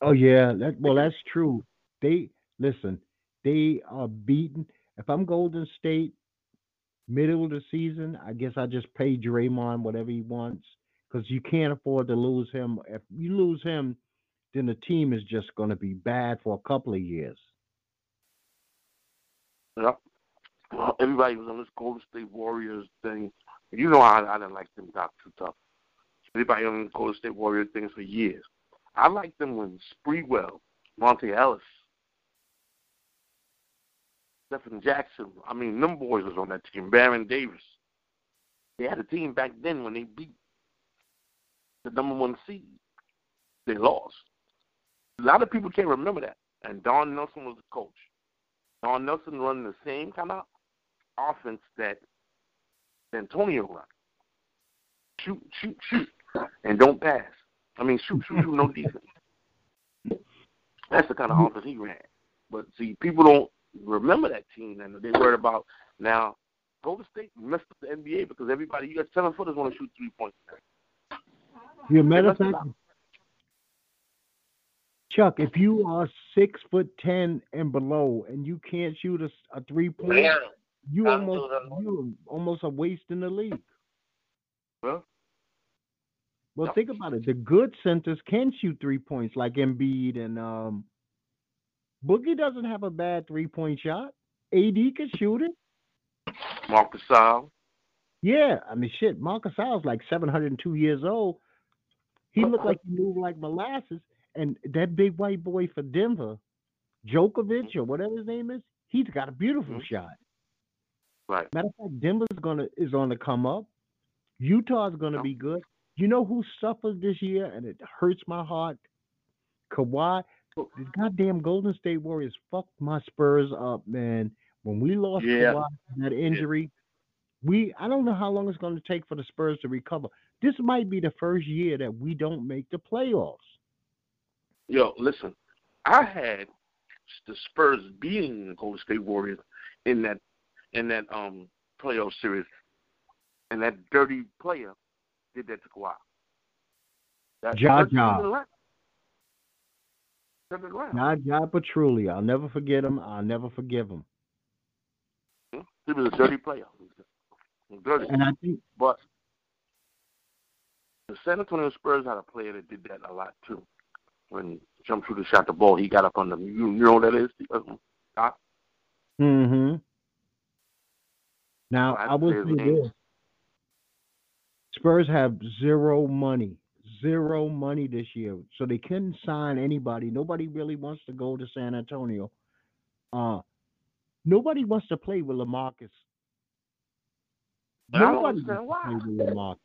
Speaker 1: Oh yeah, that well that's true. They listen, they are beaten. If I'm Golden State, middle of the season, I guess I just pay Draymond whatever he wants because you can't afford to lose him. If you lose him, then the team is just going to be bad for a couple of years.
Speaker 3: Yep. Well, everybody was on this Golden State Warriors thing. You know I I didn't like them Doc too tough. Everybody on the Golden State Warriors things for years. I liked them when Sprewell, Monta Ellis, Stephen Jackson. I mean, them boys was on that team. Baron Davis. They had a team back then when they beat the number one seed. They lost. A lot of people can't remember that. And Don Nelson was the coach. Don Nelson running the same kind of offense that D'Antoni run. Shoot, shoot, shoot, and don't pass. I mean, shoot, shoot, shoot, no defense. That's the kind of offense he ran. But see, people don't remember that team, and they worried about now. Golden State messed up the NBA because everybody, you got seven footers want to shoot three points.
Speaker 1: Yeah, matter of fact, Chuck, if you are six foot ten and below and you can't shoot a, a three point,
Speaker 3: Yeah.
Speaker 1: you
Speaker 3: I'm
Speaker 1: almost you almost a waste in the league.
Speaker 3: Well,
Speaker 1: Well,
Speaker 3: Yep.
Speaker 1: think about it. The good centers can shoot three points, like Embiid and um, Boogie doesn't have a bad three point shot. AD can shoot it.
Speaker 3: Marcus Gasol.
Speaker 1: Yeah, I mean, shit. Marcus Al's like 702 years old. He looked like he moved like molasses. And that big white boy for Denver, Djokovic or whatever his name is, he's got a beautiful
Speaker 3: Mhm.
Speaker 1: shot.
Speaker 3: Right.
Speaker 1: Matter of fact, Denver's gonna is on the come up. Utah's gonna be good. You know who suffered this year, and it hurts my heart. Kawhi, the goddamn Golden State Warriors fucked my Spurs up, man. When we lost
Speaker 3: Yeah.
Speaker 1: Kawhi that injury, we I don't know how long it's going to take for the Spurs to recover. This might be the first year that we don't make the playoffs.
Speaker 3: Yo, listen, I had the Spurs beating the Golden State Warriors in that in that um playoff series, and that dirty player did that to Kawhi. That
Speaker 1: Zaza.
Speaker 3: Turned it around.
Speaker 1: John Petrulli. I'll never forget him. I'll never forgive him.
Speaker 3: He was a dirty player. Dirty.
Speaker 1: And I think
Speaker 3: But the San Antonio Spurs had a player that did that a lot too. When jump shooter shot the ball, he got up on the You, you know what that is? Um, Doc?
Speaker 1: hmm Now
Speaker 3: Well,
Speaker 1: I will say this: Spurs have zero money, zero money this year, so they couldn't sign anybody. Nobody really wants to go to San Antonio. Uh, nobody wants to play with LaMarcus. Nobody wants to play with LaMarcus.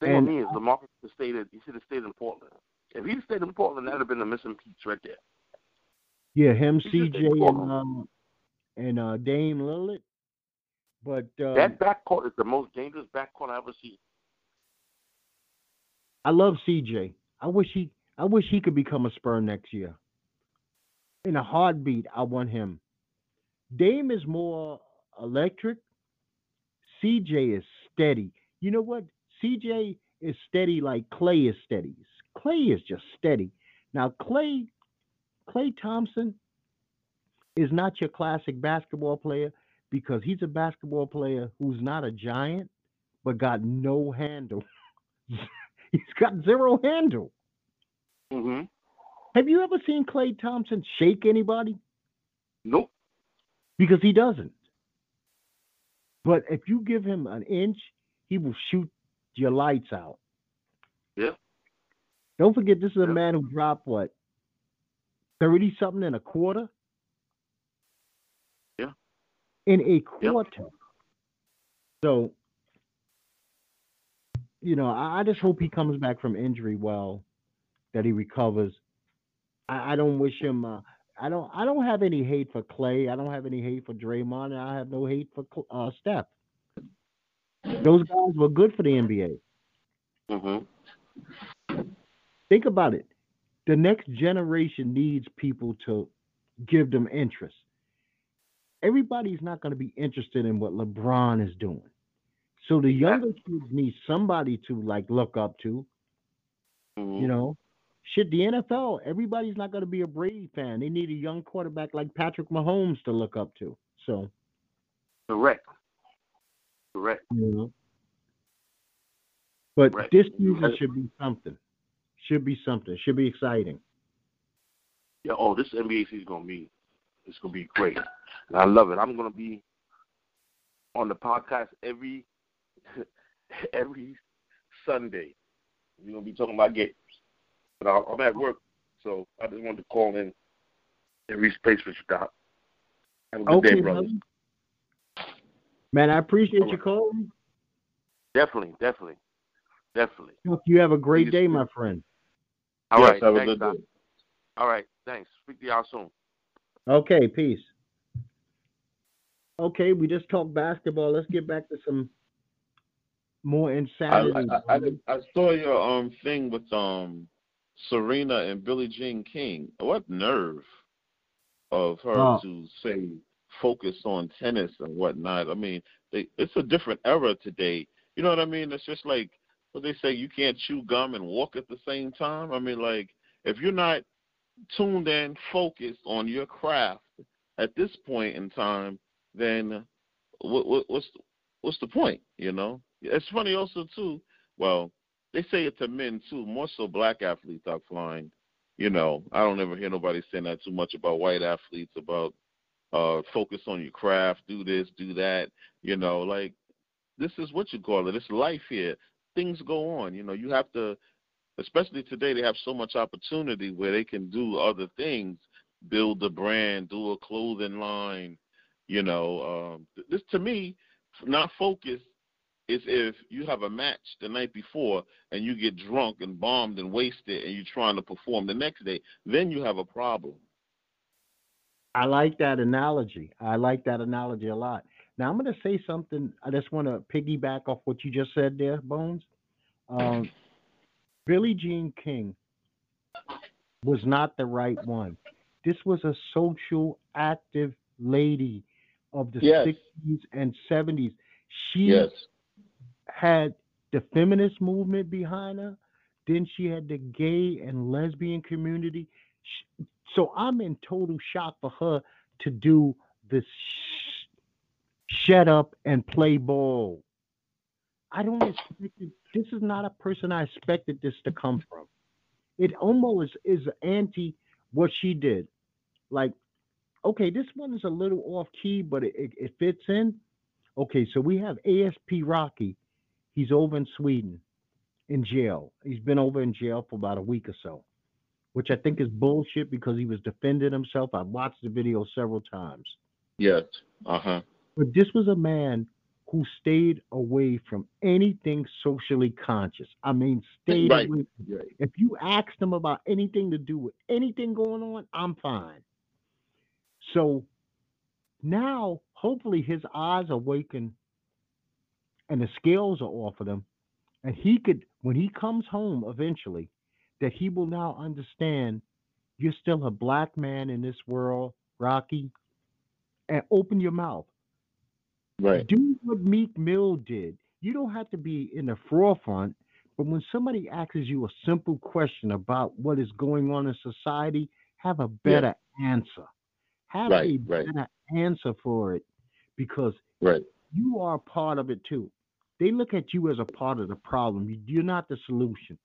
Speaker 3: thing
Speaker 1: And
Speaker 3: with me is LaMarcus should have stayed. At, he should have stayed in Portland. If he'd stayed in Portland, that'd have been the missing piece right there.
Speaker 1: Yeah, him,
Speaker 3: just
Speaker 1: CJ, and um, and uh, Dame Lillard. But um,
Speaker 3: that backcourt is the most dangerous backcourt I ever seen.
Speaker 1: I love CJ. I wish he I wish he could become a Spur next year. In a heartbeat, I want him. Dame is more electric. CJ is steady. You know what? CJ is steady like Klay is steady. Klay is just steady. Now Klay Klay Thompson is not your classic basketball player because he's a basketball player who's not a giant but got no handle. He's got zero handle.
Speaker 3: Mm-hmm.
Speaker 1: Have you ever seen Klay Thompson shake anybody?
Speaker 3: Nope.
Speaker 1: Because he doesn't. But if you give him an inch, he will shoot your lights out.
Speaker 3: Yeah.
Speaker 1: Don't forget, this is a
Speaker 3: Yeah.
Speaker 1: man who dropped what? 30 something in a quarter? In a
Speaker 3: Yep.
Speaker 1: quarter. So, you know, I, I just hope he comes back from injury well, that he recovers. I, I don't wish him. Uh, I don't. I don't have any hate for Klay. I don't have any hate for Draymond. And I have no hate for uh, Steph. Those guys were good for the NBA.
Speaker 3: Mm-hmm.
Speaker 1: Think about it. The next generation needs people to give them interest. Everybody's not going to be interested in what LeBron is doing. So the younger kids need somebody to like look up to.
Speaker 3: mm-hmm.
Speaker 1: You know, shit. The NFL, everybody's not going to be a Brady fan. They need a young quarterback like Patrick Mahomes to look up to. So
Speaker 3: Correct. Correct.
Speaker 1: you know, but
Speaker 3: Right.
Speaker 1: this season should be something. Should be something. Should be exciting.
Speaker 3: Yeah. Oh, this NBA season is gonna be it's gonna be great. And I love it. I'm gonna be on the podcast every every Sunday. We're gonna be talking about games. But I'm at work, so I just wanted to call in every space with you, Doc. Have a good
Speaker 1: Okay,
Speaker 3: day, brother.
Speaker 1: brother. Man, I appreciate
Speaker 3: All
Speaker 1: you calling.
Speaker 3: Definitely, definitely, definitely.
Speaker 1: You have a great day, my friend.
Speaker 3: All
Speaker 2: yes,
Speaker 3: right,
Speaker 2: have a good
Speaker 3: Doc.
Speaker 2: day.
Speaker 3: All right, thanks. Speak to y'all soon.
Speaker 1: Okay, peace. Okay, we just talked basketball. Let's get back to some more
Speaker 2: I,
Speaker 1: insanity.
Speaker 2: I, I, I saw your um thing with um Serena and Billie Jean King. What nerve of her
Speaker 1: Oh.
Speaker 2: to say focus on tennis and whatnot. I mean, they, it's a different era today. You know what I mean? It's just like what they say. You can't chew gum and walk at the same time. I mean, like if you're not tuned in, focused on your craft at this point in time, then what, what, what's what's the point? You know, it's funny also too. Well, they say it to men too, more so black athletes are flying. You know, I don't ever hear nobody saying that too much about white athletes about uh focus on your craft, do this, do that. You know, like this is what you call it. It's life here. Things go on. You know, you have to especially today they have so much opportunity where they can do other things, build a brand, do a clothing line, you know. Um this to me, not focus is if you have a match the night before and you get drunk and bombed and wasted and you're trying to perform the next day, then you have a problem.
Speaker 1: I like that analogy. I like that analogy a lot. Now I'm going to say something. I just want to piggyback off what you just said there, Bones. Um, Billie Jean King was not the right one. This was a social active lady of the
Speaker 2: Yes.
Speaker 1: 60s and 70s. She
Speaker 2: Yes.
Speaker 1: had the feminist movement behind her. Then she had the gay and lesbian community. Sh- So I'm in total shock for her to do this sh- shut up and play ball. I don't expect it. This is not a person I expected this to come from. It almost is anti what she did. Like, okay, this one is a little off key, but it, it, it fits in. Okay, so we have A$AP Rocky. He's over in Sweden in jail. He's been over in jail for about a week or so, which I think is bullshit because he was defending himself. I've watched the video several times.
Speaker 2: Yes. Uh huh.
Speaker 1: But this was a man who stayed away from anything socially conscious. I mean, stayed
Speaker 2: Right.
Speaker 1: away. If you asked him about anything to do with anything going on, I'm fine. So now, hopefully, his eyes are awaken and the scales are off of him. And he could, when he comes home eventually, that he will now understand you're still a black man in this world, Rocky, and open your mouth.
Speaker 2: Right.
Speaker 1: Do what Meek Mill did. You don't have to be in the forefront, but when somebody asks you a simple question about what is going on in society, have a better answer. Have
Speaker 2: Right,
Speaker 1: a
Speaker 2: right.
Speaker 1: better answer for it because
Speaker 2: Right.
Speaker 1: you are part of it too. They look at you as a part of the problem. You- You're not the solution,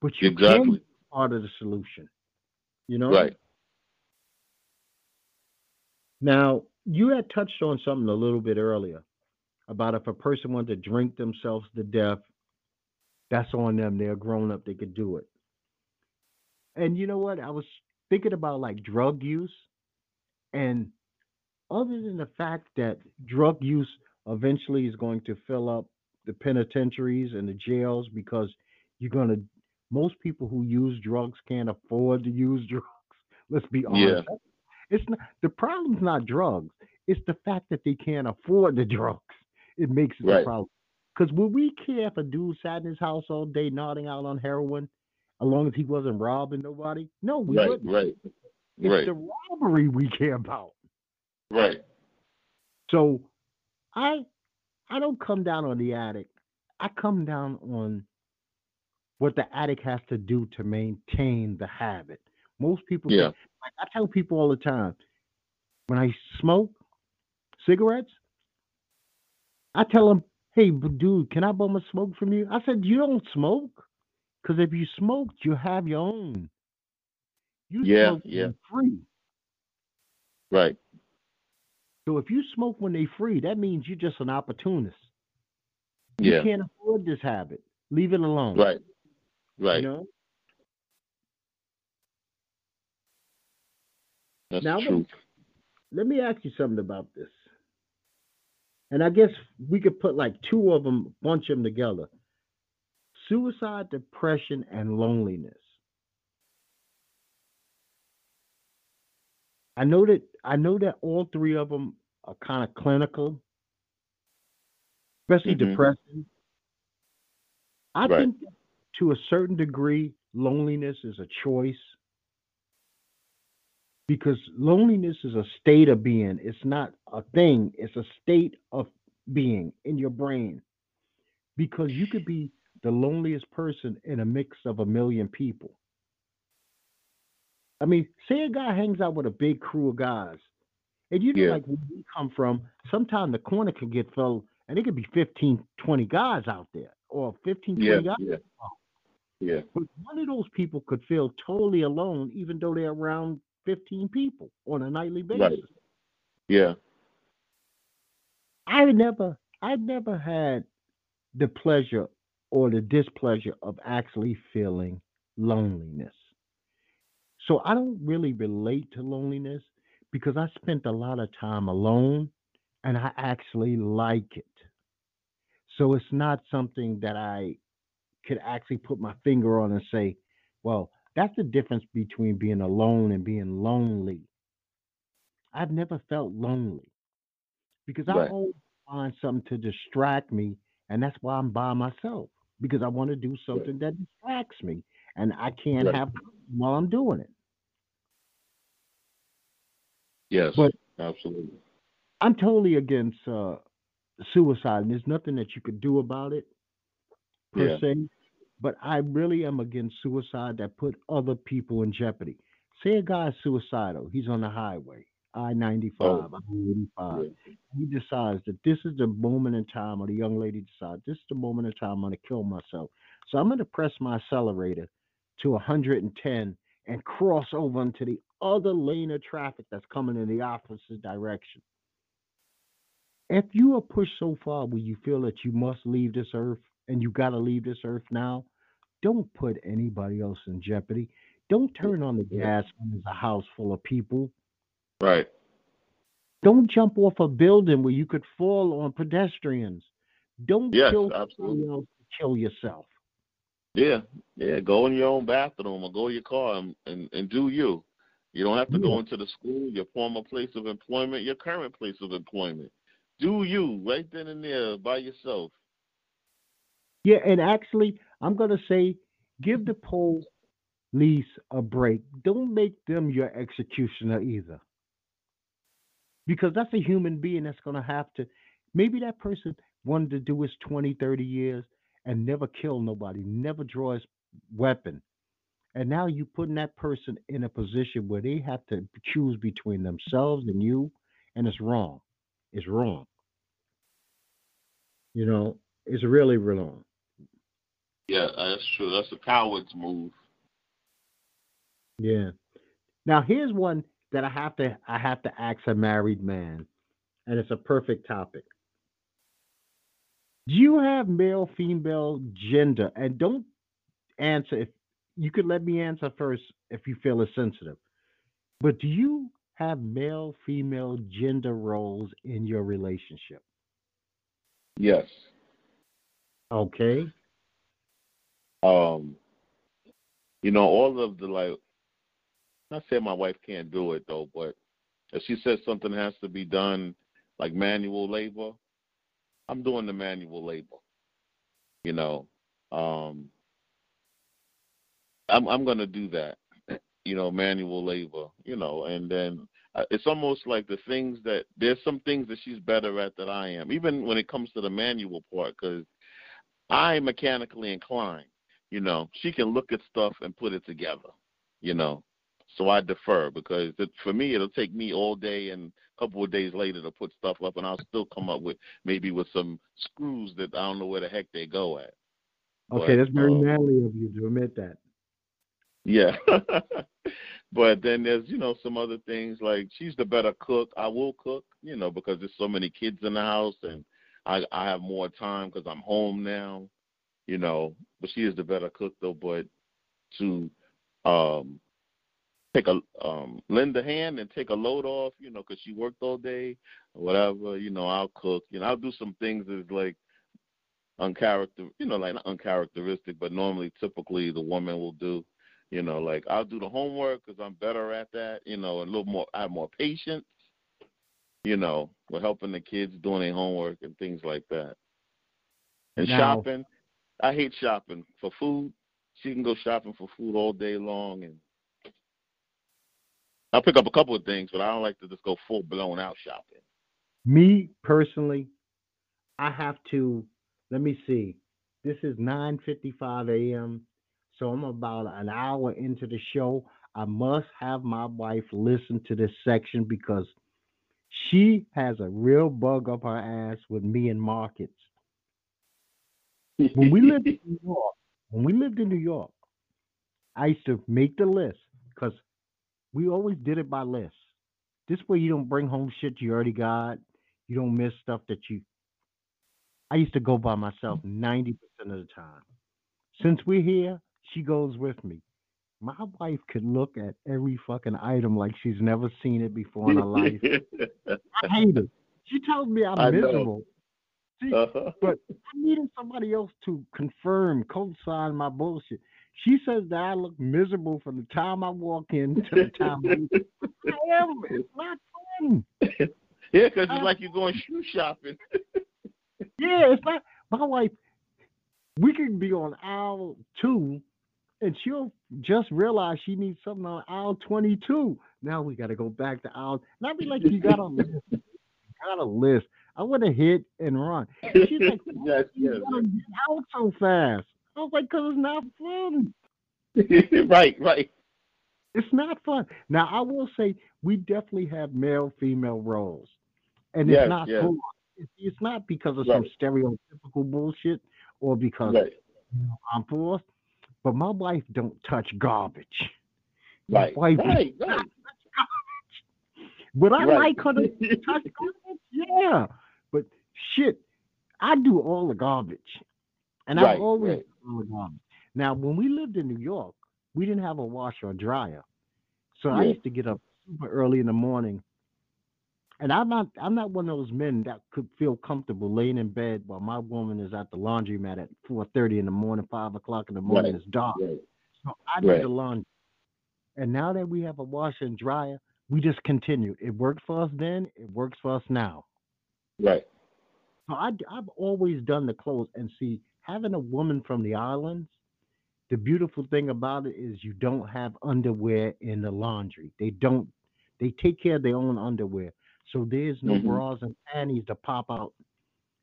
Speaker 1: but you can
Speaker 2: Exactly.
Speaker 1: be part of the solution. You know,
Speaker 2: Right.
Speaker 1: Now, you had touched on something a little bit earlier about if a person wanted to drink themselves to death, that's on them. They're grown up, they could do it. And you know what? I was thinking about like drug use, and other than the fact that drug use eventually is going to fill up the penitentiaries and the jails because you're going to, most people who use drugs can't afford to use drugs. Let's be honest. Yeah. It's not the problem's not drugs. It's the fact that they can't afford the drugs. It makes it a
Speaker 2: Right.
Speaker 1: problem. Because would we care if a dude sat in his house all day nodding out on heroin, as long as he wasn't robbing nobody? No, we
Speaker 2: Right.
Speaker 1: wouldn't.
Speaker 2: Right.
Speaker 1: It's
Speaker 2: Right.
Speaker 1: the robbery we care about.
Speaker 2: Right.
Speaker 1: So I I don't come down on the addict. I come down on what the addict has to do to maintain the habit. Most people
Speaker 2: Yeah.
Speaker 1: think- like I tell people all the time, when I smoke cigarettes, I tell them, "Hey, dude, can I bum a smoke from you?" I said, "You don't smoke, because if you smoked, you have your own. You
Speaker 2: Yeah,
Speaker 1: smoke
Speaker 2: yeah.
Speaker 1: for free.
Speaker 2: Right.
Speaker 1: So if you smoke when they free, that means you're just an opportunist.
Speaker 2: Yeah.
Speaker 1: You can't afford this habit. Leave it alone.
Speaker 2: Right. Right.
Speaker 1: You know?
Speaker 2: That's
Speaker 1: Now,
Speaker 2: the truth.
Speaker 1: Let me ask you something about this. And I guess we could put like two of them, bunch them together. Suicide, depression, and loneliness. I know that I know that all three of them are kind of clinical, especially
Speaker 2: Mhm.
Speaker 1: depression. I
Speaker 2: Right.
Speaker 1: think to a certain degree, loneliness is a choice because loneliness is a state of being. It's not a thing, it's a state of being in your brain. Because you could be the loneliest person in a mix of a million people. I mean, say a guy hangs out with a big crew of guys, and you know,
Speaker 2: Yeah.
Speaker 1: like where we come from, sometimes the corner can get filled, and it could be 15, 20 guys out there, or 15, 20
Speaker 2: Yeah.
Speaker 1: guys.
Speaker 2: Yeah. Yeah.
Speaker 1: But one of those people could feel totally alone, even though they're around 15 people on a nightly basis.
Speaker 2: Right. Yeah.
Speaker 1: I never, I never had the pleasure or the displeasure of actually feeling loneliness. So I don't really relate to loneliness because I spent a lot of time alone and I actually like it. So it's not something that I could actually put my finger on and say, well, that's the difference between being alone and being lonely. I've never felt lonely because I always find something to distract me, and that's why I'm by myself because I want to do something that distracts me, and I can't
Speaker 2: Right.
Speaker 1: have while I'm doing it.
Speaker 2: Yes.
Speaker 1: But-
Speaker 2: absolutely.
Speaker 1: I'm totally against uh, suicide, and there's nothing that you could do about it per
Speaker 2: Yeah.
Speaker 1: se. But I really am against suicide that put other people in jeopardy. Say a guy's suicidal, he's on the highway, I 95, I 85.
Speaker 2: Yeah.
Speaker 1: He decides that this is the moment in time, or the young lady decides this is the moment in time I'm going to kill myself. So I'm going to press my accelerator to 110 and cross over into the other lane of traffic that's coming in the opposite direction. If you are pushed so far where you feel that you must leave this earth and you got to leave this earth now, don't put anybody else in jeopardy. Don't turn on the gas when there's a house full of people.
Speaker 2: Right.
Speaker 1: Don't jump off a building where you could fall on pedestrians. Don't
Speaker 2: Yes,
Speaker 1: kill somebody else to kill yourself.
Speaker 2: Yeah. Yeah. Go in your own bathroom or go in your car and, and, and do you. You don't have to go into the school, your former place of employment, your current place of employment. Do you right then and there by yourself.
Speaker 1: Yeah, and actually, I'm going to say give the police a break. Don't make them your executioner either. Because that's a human being that's going to have to, maybe that person wanted to do his 20, 30 years and never kill nobody, never draw his weapon. And now you're putting that person in a position where they have to choose between themselves and you, and it's wrong. It's wrong. You know, it's really wrong.
Speaker 2: Yeah, that's true. That's a coward's move.
Speaker 1: Yeah. Now here's one that I have to I have to ask a married man, and it's a perfect topic. Do you have male, female, gender? And don't answer if you could let me answer first if you feel it's sensitive. But do you have male, female, gender roles in your relationship?
Speaker 2: Yes.
Speaker 1: Okay.
Speaker 2: Um you know, all of the like not saying my wife can't do it though, but if she says something has to be done like manual labor, I'm doing the manual labor. You know. Um I'm I'm going to do that. You know, manual labor, you know, and then uh, it's almost like the things that there's some things that she's better at than I am, even when it comes to the manual part, because I'm mechanically inclined. You know, she can look at stuff and put it together. You know, so I defer because it, for me it'll take me all day and a couple of days later to put stuff up, and I'll still come up with maybe with some screws that I don't know where the heck they go at.
Speaker 1: Okay,
Speaker 2: But,
Speaker 1: that's very
Speaker 2: uh,
Speaker 1: manly of you to admit that.
Speaker 2: Yeah. but then there's, you know, some other things like she's the better cook. I will cook. you know, because there's so many kids in the house, and I I have more time because I'm home now, you know. But she is the better cook though. But to um take a um lend a hand and take a load off, you know, because she worked all day or whatever. You know, I'll cook. You know, I'll do some things that's like uncharacter, you know, like uncharacteristic, but normally, typically, the woman will do. You know, like I'll do the homework because I'm better at that. You know, and a little more, I have more patience. You know, with helping the kids doing their homework and things like that. And
Speaker 1: Now-
Speaker 2: shopping, I hate shopping for food. She can go shopping for food all day long, and I'll pick up a couple of things, but I don't like to just go full blown out shopping.
Speaker 1: Me personally, I have to. Let me see. This is 9:55 a.m. So I'm about an hour into the show. I must have my wife listen to this section because she has a real bug up her ass with me and markets. When we lived in New York, when we lived in New York, I used to make the list because we always did it by list. This way you don't bring home shit you already got. You don't miss stuff that you. I used to go by myself 90% of the time. Since we're here, she goes with me. My wife could look at every fucking item like she's never seen it before in her life. I hate it. She tells me I'm
Speaker 2: I
Speaker 1: miserable. See,
Speaker 2: uh-huh.
Speaker 1: but I needed somebody else to confirm, co-sign my bullshit. She says that I look miserable from the time I walk in to the time I leave. I am. It's not fun.
Speaker 2: Yeah, because it's like you're going shoe shopping.
Speaker 1: Yeah, it's not. My wife, we could be on aisle two, and she'll just realize she needs something on aisle 22. Now we got to go back to aisle. And I'd be like, you got a list. You got a list. I would have hit and run. And she's like,
Speaker 2: yes,
Speaker 1: you
Speaker 2: yes.
Speaker 1: gotta get out so fast. I was like, because it's not fun.
Speaker 2: right, right.
Speaker 1: It's not fun. Now I will say we definitely have male female roles, and
Speaker 2: Yes,
Speaker 1: it's not
Speaker 2: yes.
Speaker 1: for it's, not because of some stereotypical bullshit or because
Speaker 2: Right,
Speaker 1: you know, I'm forced. But my wife don't touch garbage. My
Speaker 2: right,
Speaker 1: wife
Speaker 2: right, right.
Speaker 1: garbage. Would I
Speaker 2: Right.
Speaker 1: like her to touch garbage? Yeah, but shit, I do all the garbage, and
Speaker 2: Right,
Speaker 1: I've always
Speaker 2: right.
Speaker 1: done all the garbage. Now, when we lived in New York, we didn't have a washer or dryer, so I used to get up super early in the morning. And I'm not I'm not one of those men that could feel comfortable laying in bed while my woman is at the laundromat at four thirty in the morning, five o'clock in the morning,
Speaker 2: Right.
Speaker 1: it's dark.
Speaker 2: Right.
Speaker 1: So I did
Speaker 2: Right.
Speaker 1: the laundry. And now that we have a washer and dryer, we just continue. It worked for us then, it works for us now.
Speaker 2: Right.
Speaker 1: So I, have always done the clothes. And see, having a woman from the islands, the beautiful thing about it is you don't have underwear in the laundry. They don't, they take care of their own underwear. So there's no
Speaker 2: Mhm.
Speaker 1: bras and panties to pop out.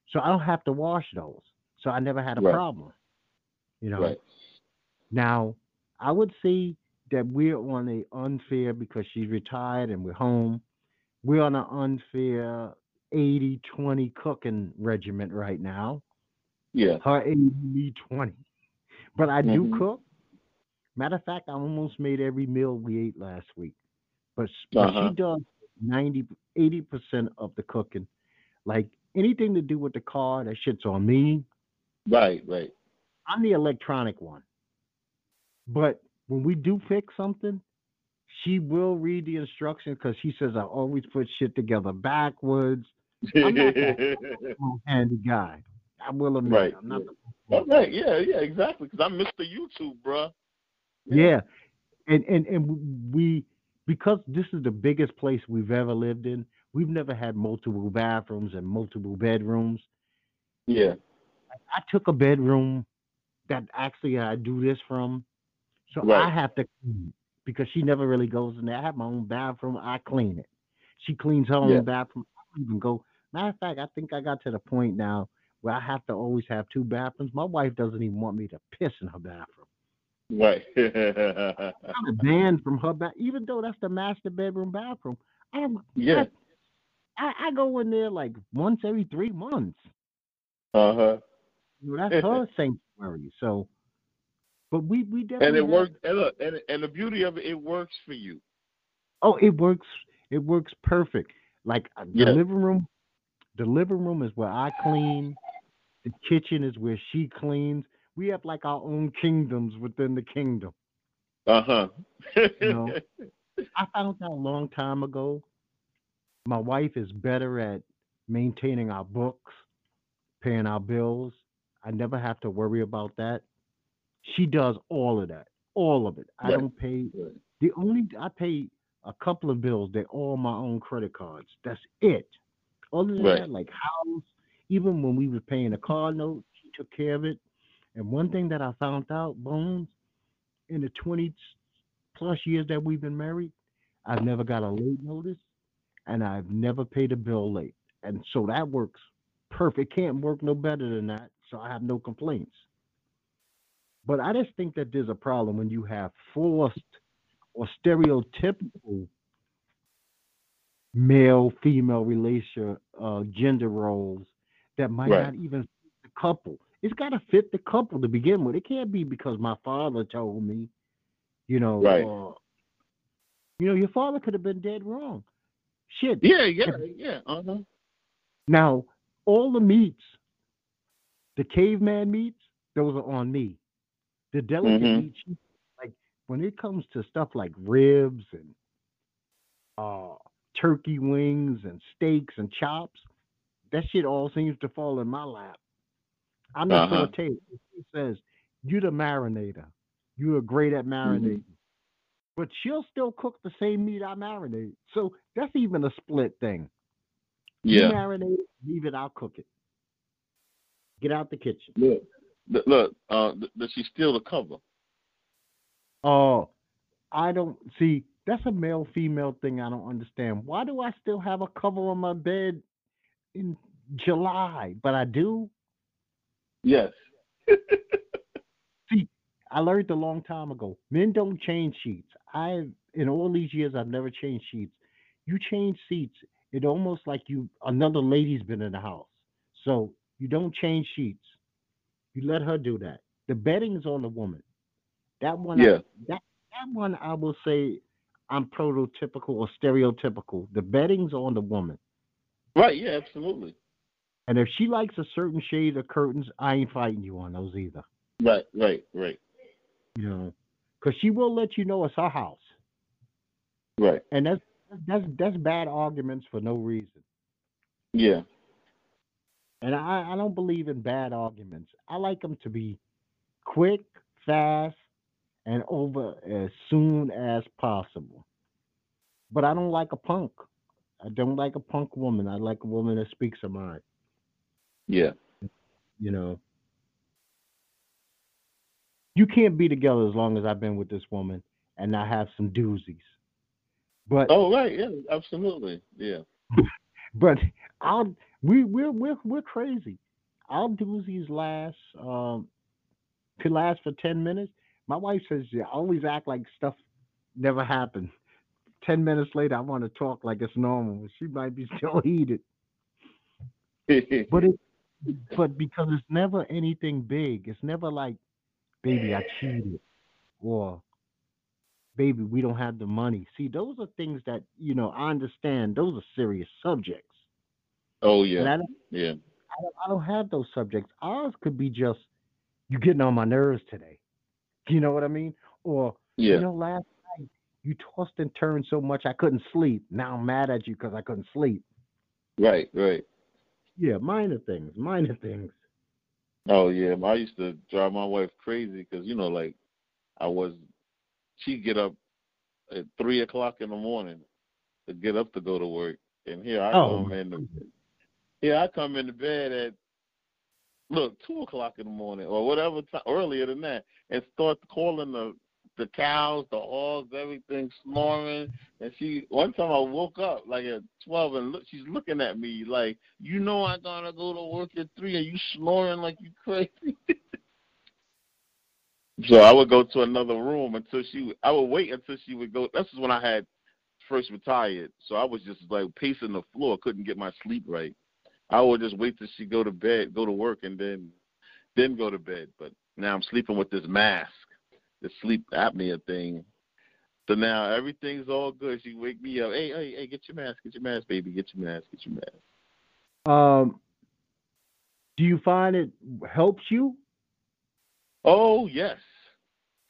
Speaker 1: So I don't have to wash those. So I never had a
Speaker 2: Right.
Speaker 1: problem. You know,
Speaker 2: Right.
Speaker 1: now, I would say that we're on a unfair because she's retired and we're home. We're on an unfair 80 20 cooking regiment right now.
Speaker 2: Yeah.
Speaker 1: Her 80, me 20. But I do
Speaker 2: Mhm.
Speaker 1: cook. Matter of fact, I almost made every meal we ate last week. But, but
Speaker 2: Uh-huh.
Speaker 1: she does 90, 80% of the cooking. Like anything to do with the car, that shit's on me.
Speaker 2: Right. Right.
Speaker 1: I'm the electronic one. But when we do fix something, she will read the instructions because she says I always put shit together backwards. I'm not a handy guy. I will admit,
Speaker 2: Right,
Speaker 1: I'm not.
Speaker 2: yeah.
Speaker 1: The,
Speaker 2: All oh, right. Yeah. Yeah. Exactly. Because I'm Mr. YouTube, bruh.
Speaker 1: yeah, and and and we because this is the biggest place we've ever lived in. We've never had multiple bathrooms and multiple bedrooms.
Speaker 2: Yeah.
Speaker 1: I took a bedroom that actually I do this from, so I have to because she never really goes in there. I have my own bathroom. I clean it. She cleans her
Speaker 2: Yeah.
Speaker 1: own bathroom. I don't even go. Matter of fact, I think I got to the point now where I have to always have two bathrooms. My wife doesn't even want me to piss in her bathroom.
Speaker 2: Right.
Speaker 1: I'm banned from her bath, even though that's the master bedroom bathroom. I don't.
Speaker 2: yeah.
Speaker 1: I, I go in there like once every three months.
Speaker 2: Uh huh.
Speaker 1: You know, that's her sanctuary. So, but we we definitely
Speaker 2: And it works. And look, and and the beauty of it, it works for you.
Speaker 1: Oh, it works. It works perfect. Like uh, the living room, the living room is where I clean. The kitchen is where she cleans. We have like our own kingdoms within the kingdom.
Speaker 2: Uh huh.
Speaker 1: You know. I found out a long time ago. My wife is better at maintaining our books, paying our bills. I never have to worry about that. She does all of that, all of it. I don't pay.
Speaker 2: Right.
Speaker 1: The only I pay a couple of bills. They're all my own credit cards. That's it. Other than
Speaker 2: Right.
Speaker 1: that, like house, even when we were paying a car note, she took care of it. And one thing that I found out, Bones, in the twenty plus years that we've been married, I've never got a late notice, and I've never paid a bill late. And so that works perfect. Can't work no better than that. So I have no complaints. But I just think that there's a problem when you have forced or stereotypical male female relation uh, gender roles that might
Speaker 2: Right.
Speaker 1: not even fit the couple. It's got to fit the couple to begin with. It can't be because my father told me, you know.
Speaker 2: Right.
Speaker 1: Uh, you know, your father could have been dead wrong. Shit.
Speaker 2: Yeah, yeah, yeah. Uh huh.
Speaker 1: Now, all the meats, the caveman meats, those are on me. The delicate
Speaker 2: Mhm.
Speaker 1: meats, like when it comes to stuff like ribs and uh, turkey wings and steaks and chops, that shit all seems to fall in my lap. I'm the
Speaker 2: Uh-huh.
Speaker 1: saute. She says, "You're the marinator. You are great at marinating." But she'll still cook the same meat I marinate. So that's even a split thing. You
Speaker 2: Yeah.
Speaker 1: marinate it, leave it, I'll cook it. Get out the kitchen.
Speaker 2: Look, look. Uh, does she steal the cover?
Speaker 1: Oh, I don't see. That's a male female thing I don't understand. Why do I still have a cover on my bed in July? But I do.
Speaker 2: Yes.
Speaker 1: See, I learned a long time ago. Men don't change sheets. I in all these years I've never changed sheets. You change seats, it almost like you another lady's been in the house. So you don't change sheets. You let her do that. The bedding is on the woman. That one I-
Speaker 2: Yeah.
Speaker 1: that that one I will say I'm prototypical or stereotypical. The bedding's on the woman.
Speaker 2: Right. Yeah. Absolutely.
Speaker 1: And if she likes a certain shade of curtains, I ain't fighting you on those either.
Speaker 2: Right. Right. Right.
Speaker 1: You know, because she will let you know it's her house.
Speaker 2: Right.
Speaker 1: and that's that's that's bad arguments for no reason.
Speaker 2: Yeah.
Speaker 1: And I I don't believe in bad arguments. I like them to be quick, fast, and over as soon as possible. But I don't like a punk. I don't like a punk woman. I like a woman that speaks her mind.
Speaker 2: Yeah.
Speaker 1: You know. You can't be together as long as I've been with this woman and not have some doozies. But
Speaker 2: Oh, right. Yeah. Absolutely. Yeah.
Speaker 1: But I'll we we're we're we're crazy. Our doozies last um could last for ten minutes. My wife says yeah, I always act like stuff never happened. Ten minutes later I want to talk like it's normal. She might be still heated. But it but because it's never anything big. It's never like, baby, I cheated or baby, we don't have the money. See, those are things that, you know, I understand those are serious subjects.
Speaker 2: oh, yeah.
Speaker 1: I
Speaker 2: Yeah.
Speaker 1: I don't, I don't have those subjects. Ours could be just you getting on my nerves today. You know what I mean? Or
Speaker 2: Yeah.
Speaker 1: you know, last night you tossed and turned so much I couldn't sleep. Now I'm mad at you because I couldn't sleep.
Speaker 2: Right. Right.
Speaker 1: Yeah, minor things, minor things.
Speaker 2: Oh yeah, I used to drive my wife crazy because you know, like I was, she'd get up at three o'clock in the morning to get up to go to work, and here I
Speaker 1: Oh,
Speaker 2: come in. The, here I come into bed at look two o'clock in the morning or whatever time earlier than that, and start calling the the cows, the hogs, everything snoring. And she one time I woke up like at twelve and look, she's looking at me like, you know I gotta go to work at three, and you snoring like you crazy. so I would go to another room until she. I would wait until she would go. This is when I had first retired, so I was just like pacing the floor, couldn't get my sleep right. I would just wait till she go to bed, go to work, and then then go to bed. But now I'm sleeping with this mask, the sleep apnea thing. So now everything's all good. She wake me up. Hey, hey, hey, get your mask, get your mask, baby, get your mask, get your mask.
Speaker 1: Um, do you find it helps you?
Speaker 2: Oh yes.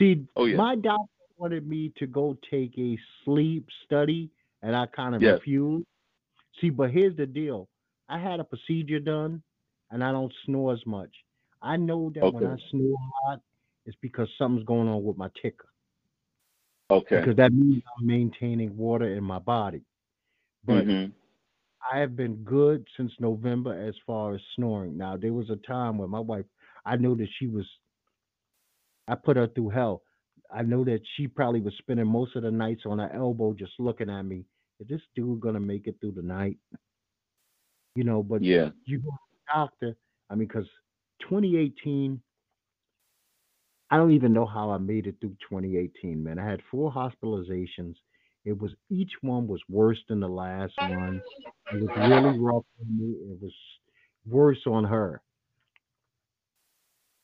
Speaker 1: See,
Speaker 2: Oh yeah.
Speaker 1: my doctor wanted me to go take a sleep study, and I kind of
Speaker 2: Yes.
Speaker 1: refused. See, but here's the deal: I had a procedure done, and I don't snore as much. I know that when I snore a lot, it's because something's going on with my ticker.
Speaker 2: Okay.
Speaker 1: Because that means I'm maintaining water in my body. But
Speaker 2: Mhm.
Speaker 1: I have been good since November as far as snoring. Now there was a time when my wife, I knew that she was, I put her through hell. I know that she probably was spending most of the nights on her elbow just looking at me. Is this dude gonna make it through the night? You know, but
Speaker 2: Yeah.
Speaker 1: you go to the doctor. I mean, because 2018, I don't even know how I made it through 2018, man. I had four hospitalizations. It was each one was worse than the last one. It was really rough on me. It was worse on her.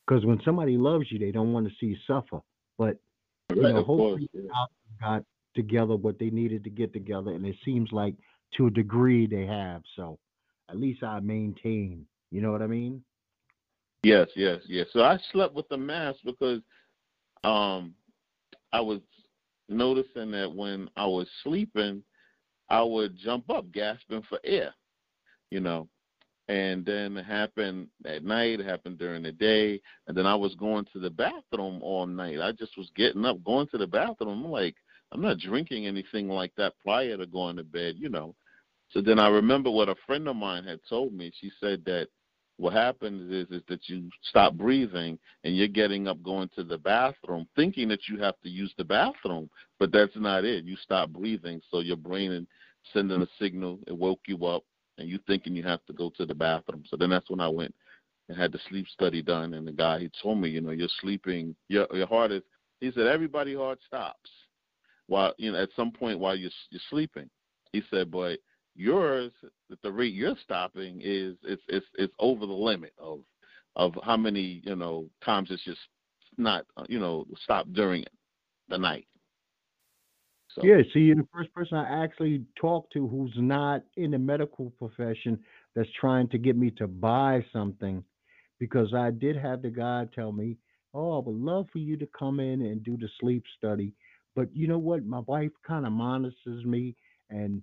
Speaker 1: Because when somebody loves you, they don't want to see you suffer. But you
Speaker 2: Right,
Speaker 1: know,
Speaker 2: of course.
Speaker 1: hopefully
Speaker 2: Yeah.
Speaker 1: got together what they needed to get together, and it seems like to a degree they have. So at least I maintain. You know what I mean?
Speaker 2: Yes, yes, yes. So I slept with the mask because um I was noticing that when I was sleeping, I would jump up gasping for air, you know. And then it happened at night, it happened during the day, and then I was going to the bathroom all night. I just was getting up, going to the bathroom. I'm like, I'm not drinking anything like that prior to going to bed, you know. So then I remember what a friend of mine had told me. She said that what happens is is that you stop breathing and you're getting up going to the bathroom thinking that you have to use the bathroom but that's not it. You stop breathing so your brain is sending a signal. It woke you up and you thinking you have to go to the bathroom. So then that's when i went and had the sleep study done and the guy he told me you know you're sleeping. Your your heart is he said everybody heart stops while you know at some point while you're you're sleeping. He said but yours the rate you're stopping is it's it's it's over the limit of of how many you know times it's just not uh, you know stop during the night. So
Speaker 1: Yeah, see, you're the first person I actually talked to who's not in the medical profession that's trying to get me to buy something because I did have the guy tell me, Oh, I would love for you to come in and do the sleep study. But you know what? My wife kind of monitors me, and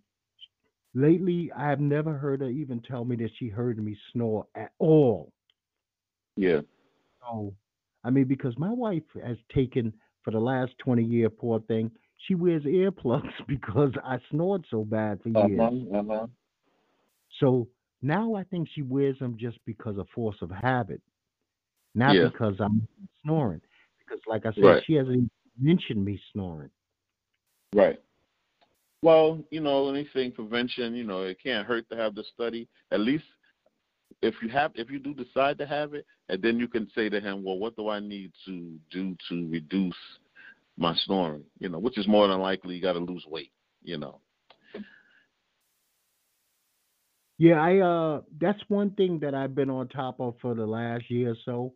Speaker 1: lately I have never heard her even tell me that she heard me snore at all.
Speaker 2: yeah,
Speaker 1: So, I mean, because my wife has taken for the last 20 year poor thing, she wears earplugs because I snored so bad for years.
Speaker 2: uh-huh, uh-huh.
Speaker 1: So now I think she wears them just because of force of habit, not
Speaker 2: Yeah.
Speaker 1: because I'm snoring. Because, like I said,
Speaker 2: Right.
Speaker 1: she hasn't mentioned me snoring.
Speaker 2: right. Well, you know, anything prevention, you know, it can't hurt to have the study. At least if you have if you do decide to have it, and then you can say to him, Well, what do I need to do to reduce my snoring? You know, which is more than likely you gotta lose weight, you know.
Speaker 1: Yeah, I uh that's one thing that I've been on top of for the last year or so.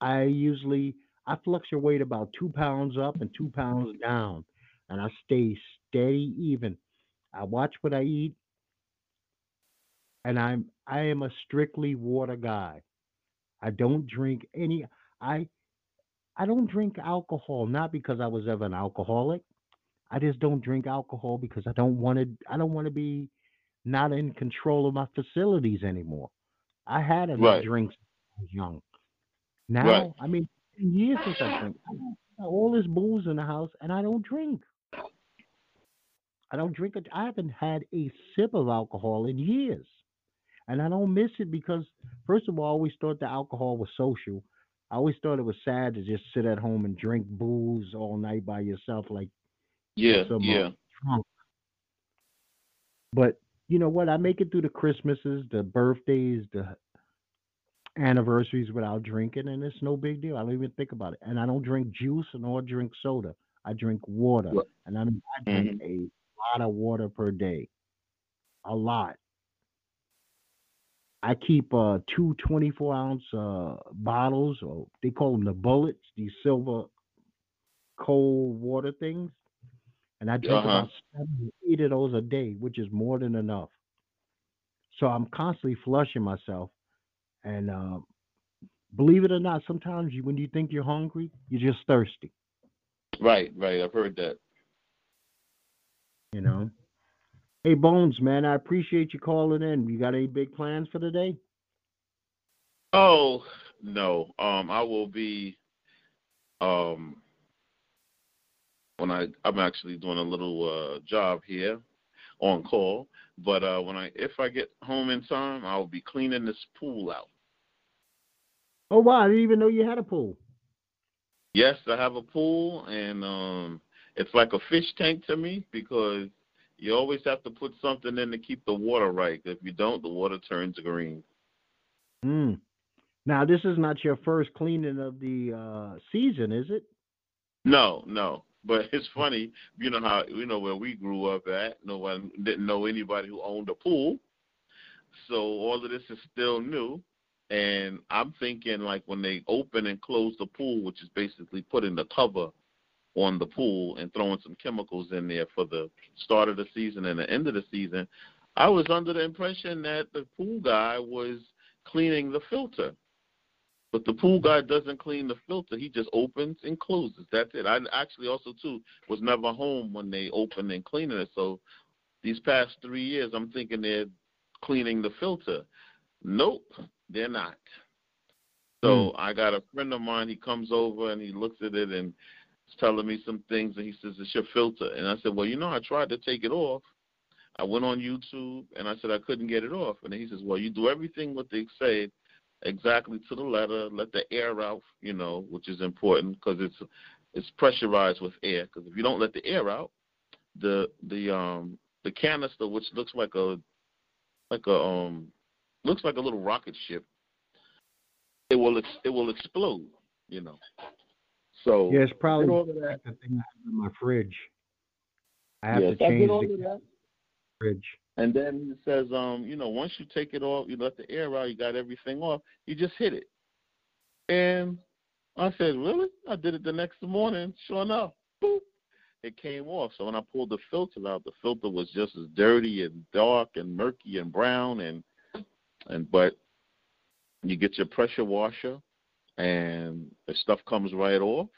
Speaker 1: I usually I fluctuate about two pounds up and two pounds down, and I stay steady even. I watch what I eat, and I'm I am a strictly water guy. I don't drink any I I don't drink alcohol not because I was ever an alcoholic. I just don't drink alcohol because I don't want to I don't want to be not in control of my facilities anymore. I had enough
Speaker 2: Right.
Speaker 1: drinks I was young.
Speaker 2: Right.
Speaker 1: Now, I mean, years since I drink. I all this booze in the house, and I don't drink. I don't drink it. I haven't had a sip of alcohol in years, and I don't miss it because, first of all, I always thought the alcohol was social. I always thought it was sad to just sit at home and drink booze all night by yourself, like
Speaker 2: Yeah,
Speaker 1: some uh,
Speaker 2: yeah.
Speaker 1: drunk. But you know what? I make it through the Christmases, the birthdays, the anniversaries without drinking, and it's no big deal. I don't even think about it. And I don't drink juice and nor drink soda. I drink water, and I mean I drink a lot of water per day, a lot. I keep uh, two 24 ounce uh, bottles, or they call them the bullets, these silver cold water things. and I drink
Speaker 2: Uh-huh.
Speaker 1: about seven, eight of those a day, which is more than enough. So I'm constantly flushing myself, and uh, believe it or not, sometimes you, when you think you're hungry, you're just thirsty.
Speaker 2: Right, right. I've heard that.
Speaker 1: You know. Hey Bones, man, I appreciate you calling in. You got any big plans for the day?
Speaker 2: Oh no. Um, I will be. Um, when I I'm actually doing a little uh job here, on call. But uh, when I if I get home in time, I will be cleaning this pool out.
Speaker 1: Oh wow, I didn't even know you had a pool.
Speaker 2: Yes, I have a pool, and um, it's like a fish tank to me because you always have to put something in to keep the water right. If you don't, the water turns green.
Speaker 1: Hmm. Now this is not your first cleaning of the uh, season, is it?
Speaker 2: No, no. But it's funny, you know how you know where we grew up at. No one didn't know anybody who owned a pool, so all of this is still new. And I'm thinking like when they open and close the pool, which is basically putting the cover on the pool and throwing some chemicals in there for the start of the season and the end of the season, I was under the impression that the pool guy was cleaning the filter. But the pool guy doesn't clean the filter. He just opens and closes. That's it. I actually also too was never home when they opened and cleaning it. So these past three years, I'm thinking they're cleaning the filter. Nope, they're not. So hmm. I got a friend of mine. He comes over and he looks at it and telling me some things. And he says it's your filter. And I said, well, you know, I tried to take it off. I went on YouTube and I said I couldn't get it off. And he says, well, you do everything what they say exactly to the letter. Let the air out, you know, which is important because it's it's pressurized with air. Because if you don't let the air out, the the um the canister, which looks like a like a um looks like a little rocket ship, it will ex- it will explode, you know. So
Speaker 1: Yeah, it's probably
Speaker 2: did all of that.
Speaker 1: the thing I have in my fridge. I have
Speaker 2: Yes,
Speaker 1: to change the
Speaker 2: that.
Speaker 1: fridge.
Speaker 2: And then he says, um, you know, once you take it off, you let the air out, you got everything off, you just hit it. And I said, really? I did it the next morning. Sure enough, boop, it came off. So when I pulled the filter out, the filter was just as dirty and dark and murky and brown and and but you get your pressure washer and the stuff comes right off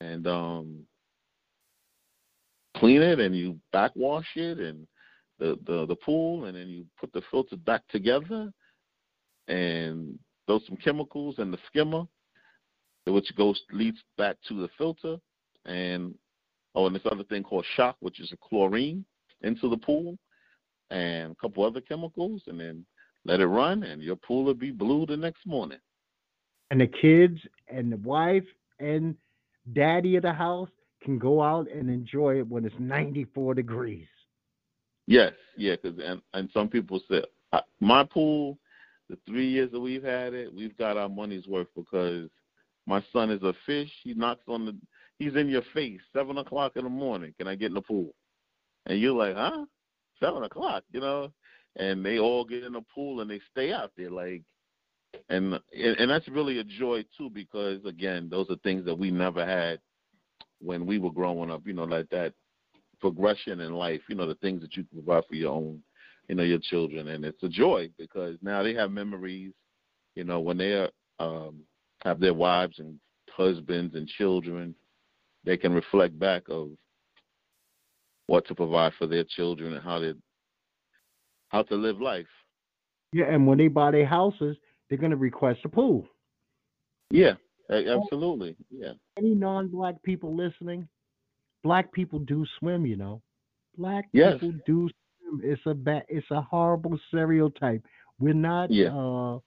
Speaker 2: and um clean it and you backwash it and the, the the pool and then you put the filter back together and throw some chemicals in the skimmer which goes leads back to the filter and oh and this other thing called shock which is a chlorine into the pool and a couple other chemicals and then let it run and your pool will be blue the next morning
Speaker 1: And the kids and the wife and daddy of the house can go out and enjoy it when it's 94 degrees.
Speaker 2: Yes, yeah, cause and and some people say my pool, the three years that we've had it, we've got our money's worth because my son is a fish. He knocks on the, he's in your face seven o'clock in the morning. Can I get in the pool? And you're like, huh? Seven o'clock, you know? And they all get in the pool and they stay out there, like, and and, that's really a joy too because again, those are things that we never had when we were growing up. You know, like that progression in life, you know, the things that you provide for your own, you know, your children. And it's a joy because now they have memories, you know, when they um, have their wives and husbands and children, they can reflect back of what to provide for their children and how to how to live life.
Speaker 1: Yeah, and when they buy their houses, they're going to request a pool.
Speaker 2: Yeah, absolutely. Yeah.
Speaker 1: Any non-black people listening, black people do swim, you know. Black
Speaker 2: Yes.
Speaker 1: people do swim. It's a bad. it's a horrible stereotype. We're not
Speaker 2: Yeah.
Speaker 1: uh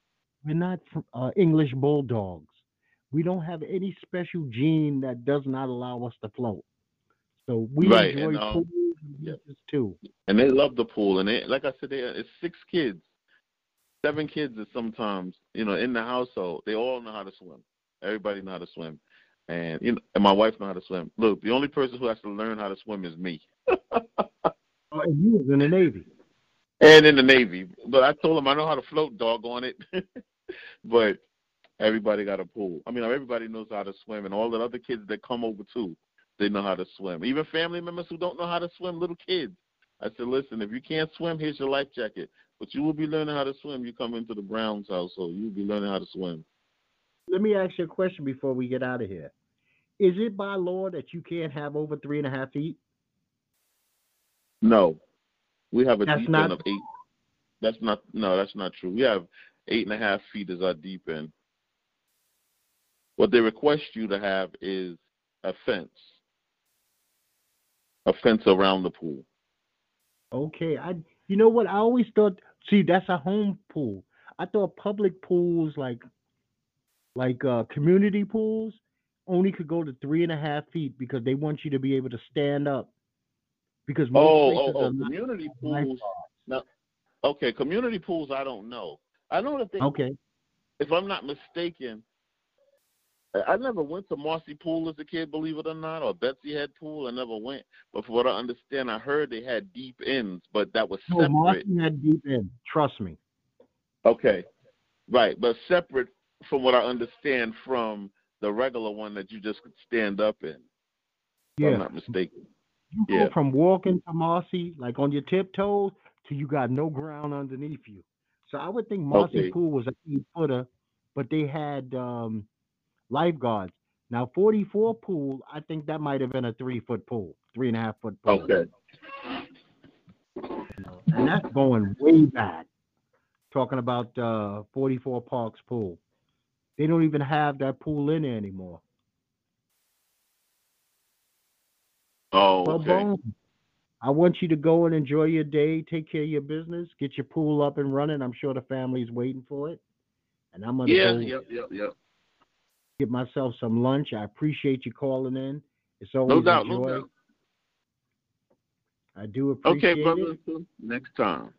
Speaker 1: we're not uh, English bulldogs. We don't have any special gene that does not allow us to float. So we
Speaker 2: Right,
Speaker 1: enjoy
Speaker 2: and, um,
Speaker 1: pools and
Speaker 2: yeah.
Speaker 1: too.
Speaker 2: and they love the pool. And they, like I said, they it's six kids, seven kids is sometimes you know in the household. They all know how to swim. Everybody know how to swim, and you know, and my wife know how to swim. Look, the only person who has to learn how to swim is me,
Speaker 1: Oh, and you was in the Navy.
Speaker 2: and in the Navy. But I told them I know how to float, dog on it. but everybody got a pool. I mean, everybody knows how to swim, and all the other kids that come over too they know how to swim. Even family members who don't know how to swim, little kids. I said, listen, if you can't swim, here's your life jacket. But you will be learning how to swim. You come into the Browns household, you'll be learning how to swim.
Speaker 1: Let me ask you a question before we get out of here. Is it by law that you can't have over three and a half feet?
Speaker 2: No, we have a
Speaker 1: That's
Speaker 2: deep
Speaker 1: not-
Speaker 2: end of eight. That's not no, that's not true. We have eight and a half feet as our deep end. What they request you to have is a fence, a fence around the pool.
Speaker 1: Okay, I you know what? I always thought see that's a home pool. I thought public pools like like uh community pools only could go to three and a half feet because they want you to be able to stand up. Because most
Speaker 2: Oh,
Speaker 1: places
Speaker 2: oh, oh,
Speaker 1: not
Speaker 2: community pools. No, okay, community pools. I don't know. I know that they.
Speaker 1: Okay.
Speaker 2: If I'm not mistaken, I never went to Marcy Pool as a kid, believe it or not, or Betsy Head Pool. I never went. But from what I understand, I heard they had deep ends, but that was
Speaker 1: No,
Speaker 2: separate.
Speaker 1: Martin had deep end. Trust me.
Speaker 2: Okay, right, but separate from what I understand from the regular one that you just could stand up in. If
Speaker 1: Yeah.
Speaker 2: I'm not mistaken.
Speaker 1: You
Speaker 2: Yeah.
Speaker 1: go from walking to Marcy, like on your tiptoes, to you got no ground underneath you. So I would think Marcy
Speaker 2: Okay.
Speaker 1: Pool was an eight footer, but they had um, lifeguards. Now 44 pool, I think that might have been a three foot pool, three and a half foot pool.
Speaker 2: Okay.
Speaker 1: And that's going way back. Talking about uh, 44 Parks pool. They don't even have that pool in there anymore.
Speaker 2: Oh, okay.
Speaker 1: I want you to go and enjoy your day, take care of your business, get your pool up and running. I'm sure the family's waiting for it. And I'm gonna
Speaker 2: Yeah,
Speaker 1: go
Speaker 2: yep, yep, yep.
Speaker 1: Get myself some lunch. I appreciate you calling in. It's always
Speaker 2: No doubt,
Speaker 1: a
Speaker 2: no doubt.
Speaker 1: I do appreciate
Speaker 2: Okay, brother.
Speaker 1: it.
Speaker 2: Next time.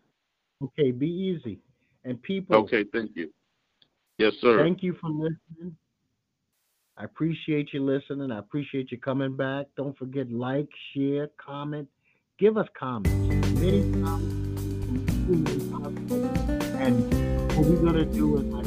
Speaker 1: Okay, be easy. And people,
Speaker 2: Okay, thank you. Yes, sir.
Speaker 1: thank you for listening. I appreciate you listening. I appreciate you coming back. Don't forget like, share, comment. Give us comments. Many comments. And what we're gonna do is like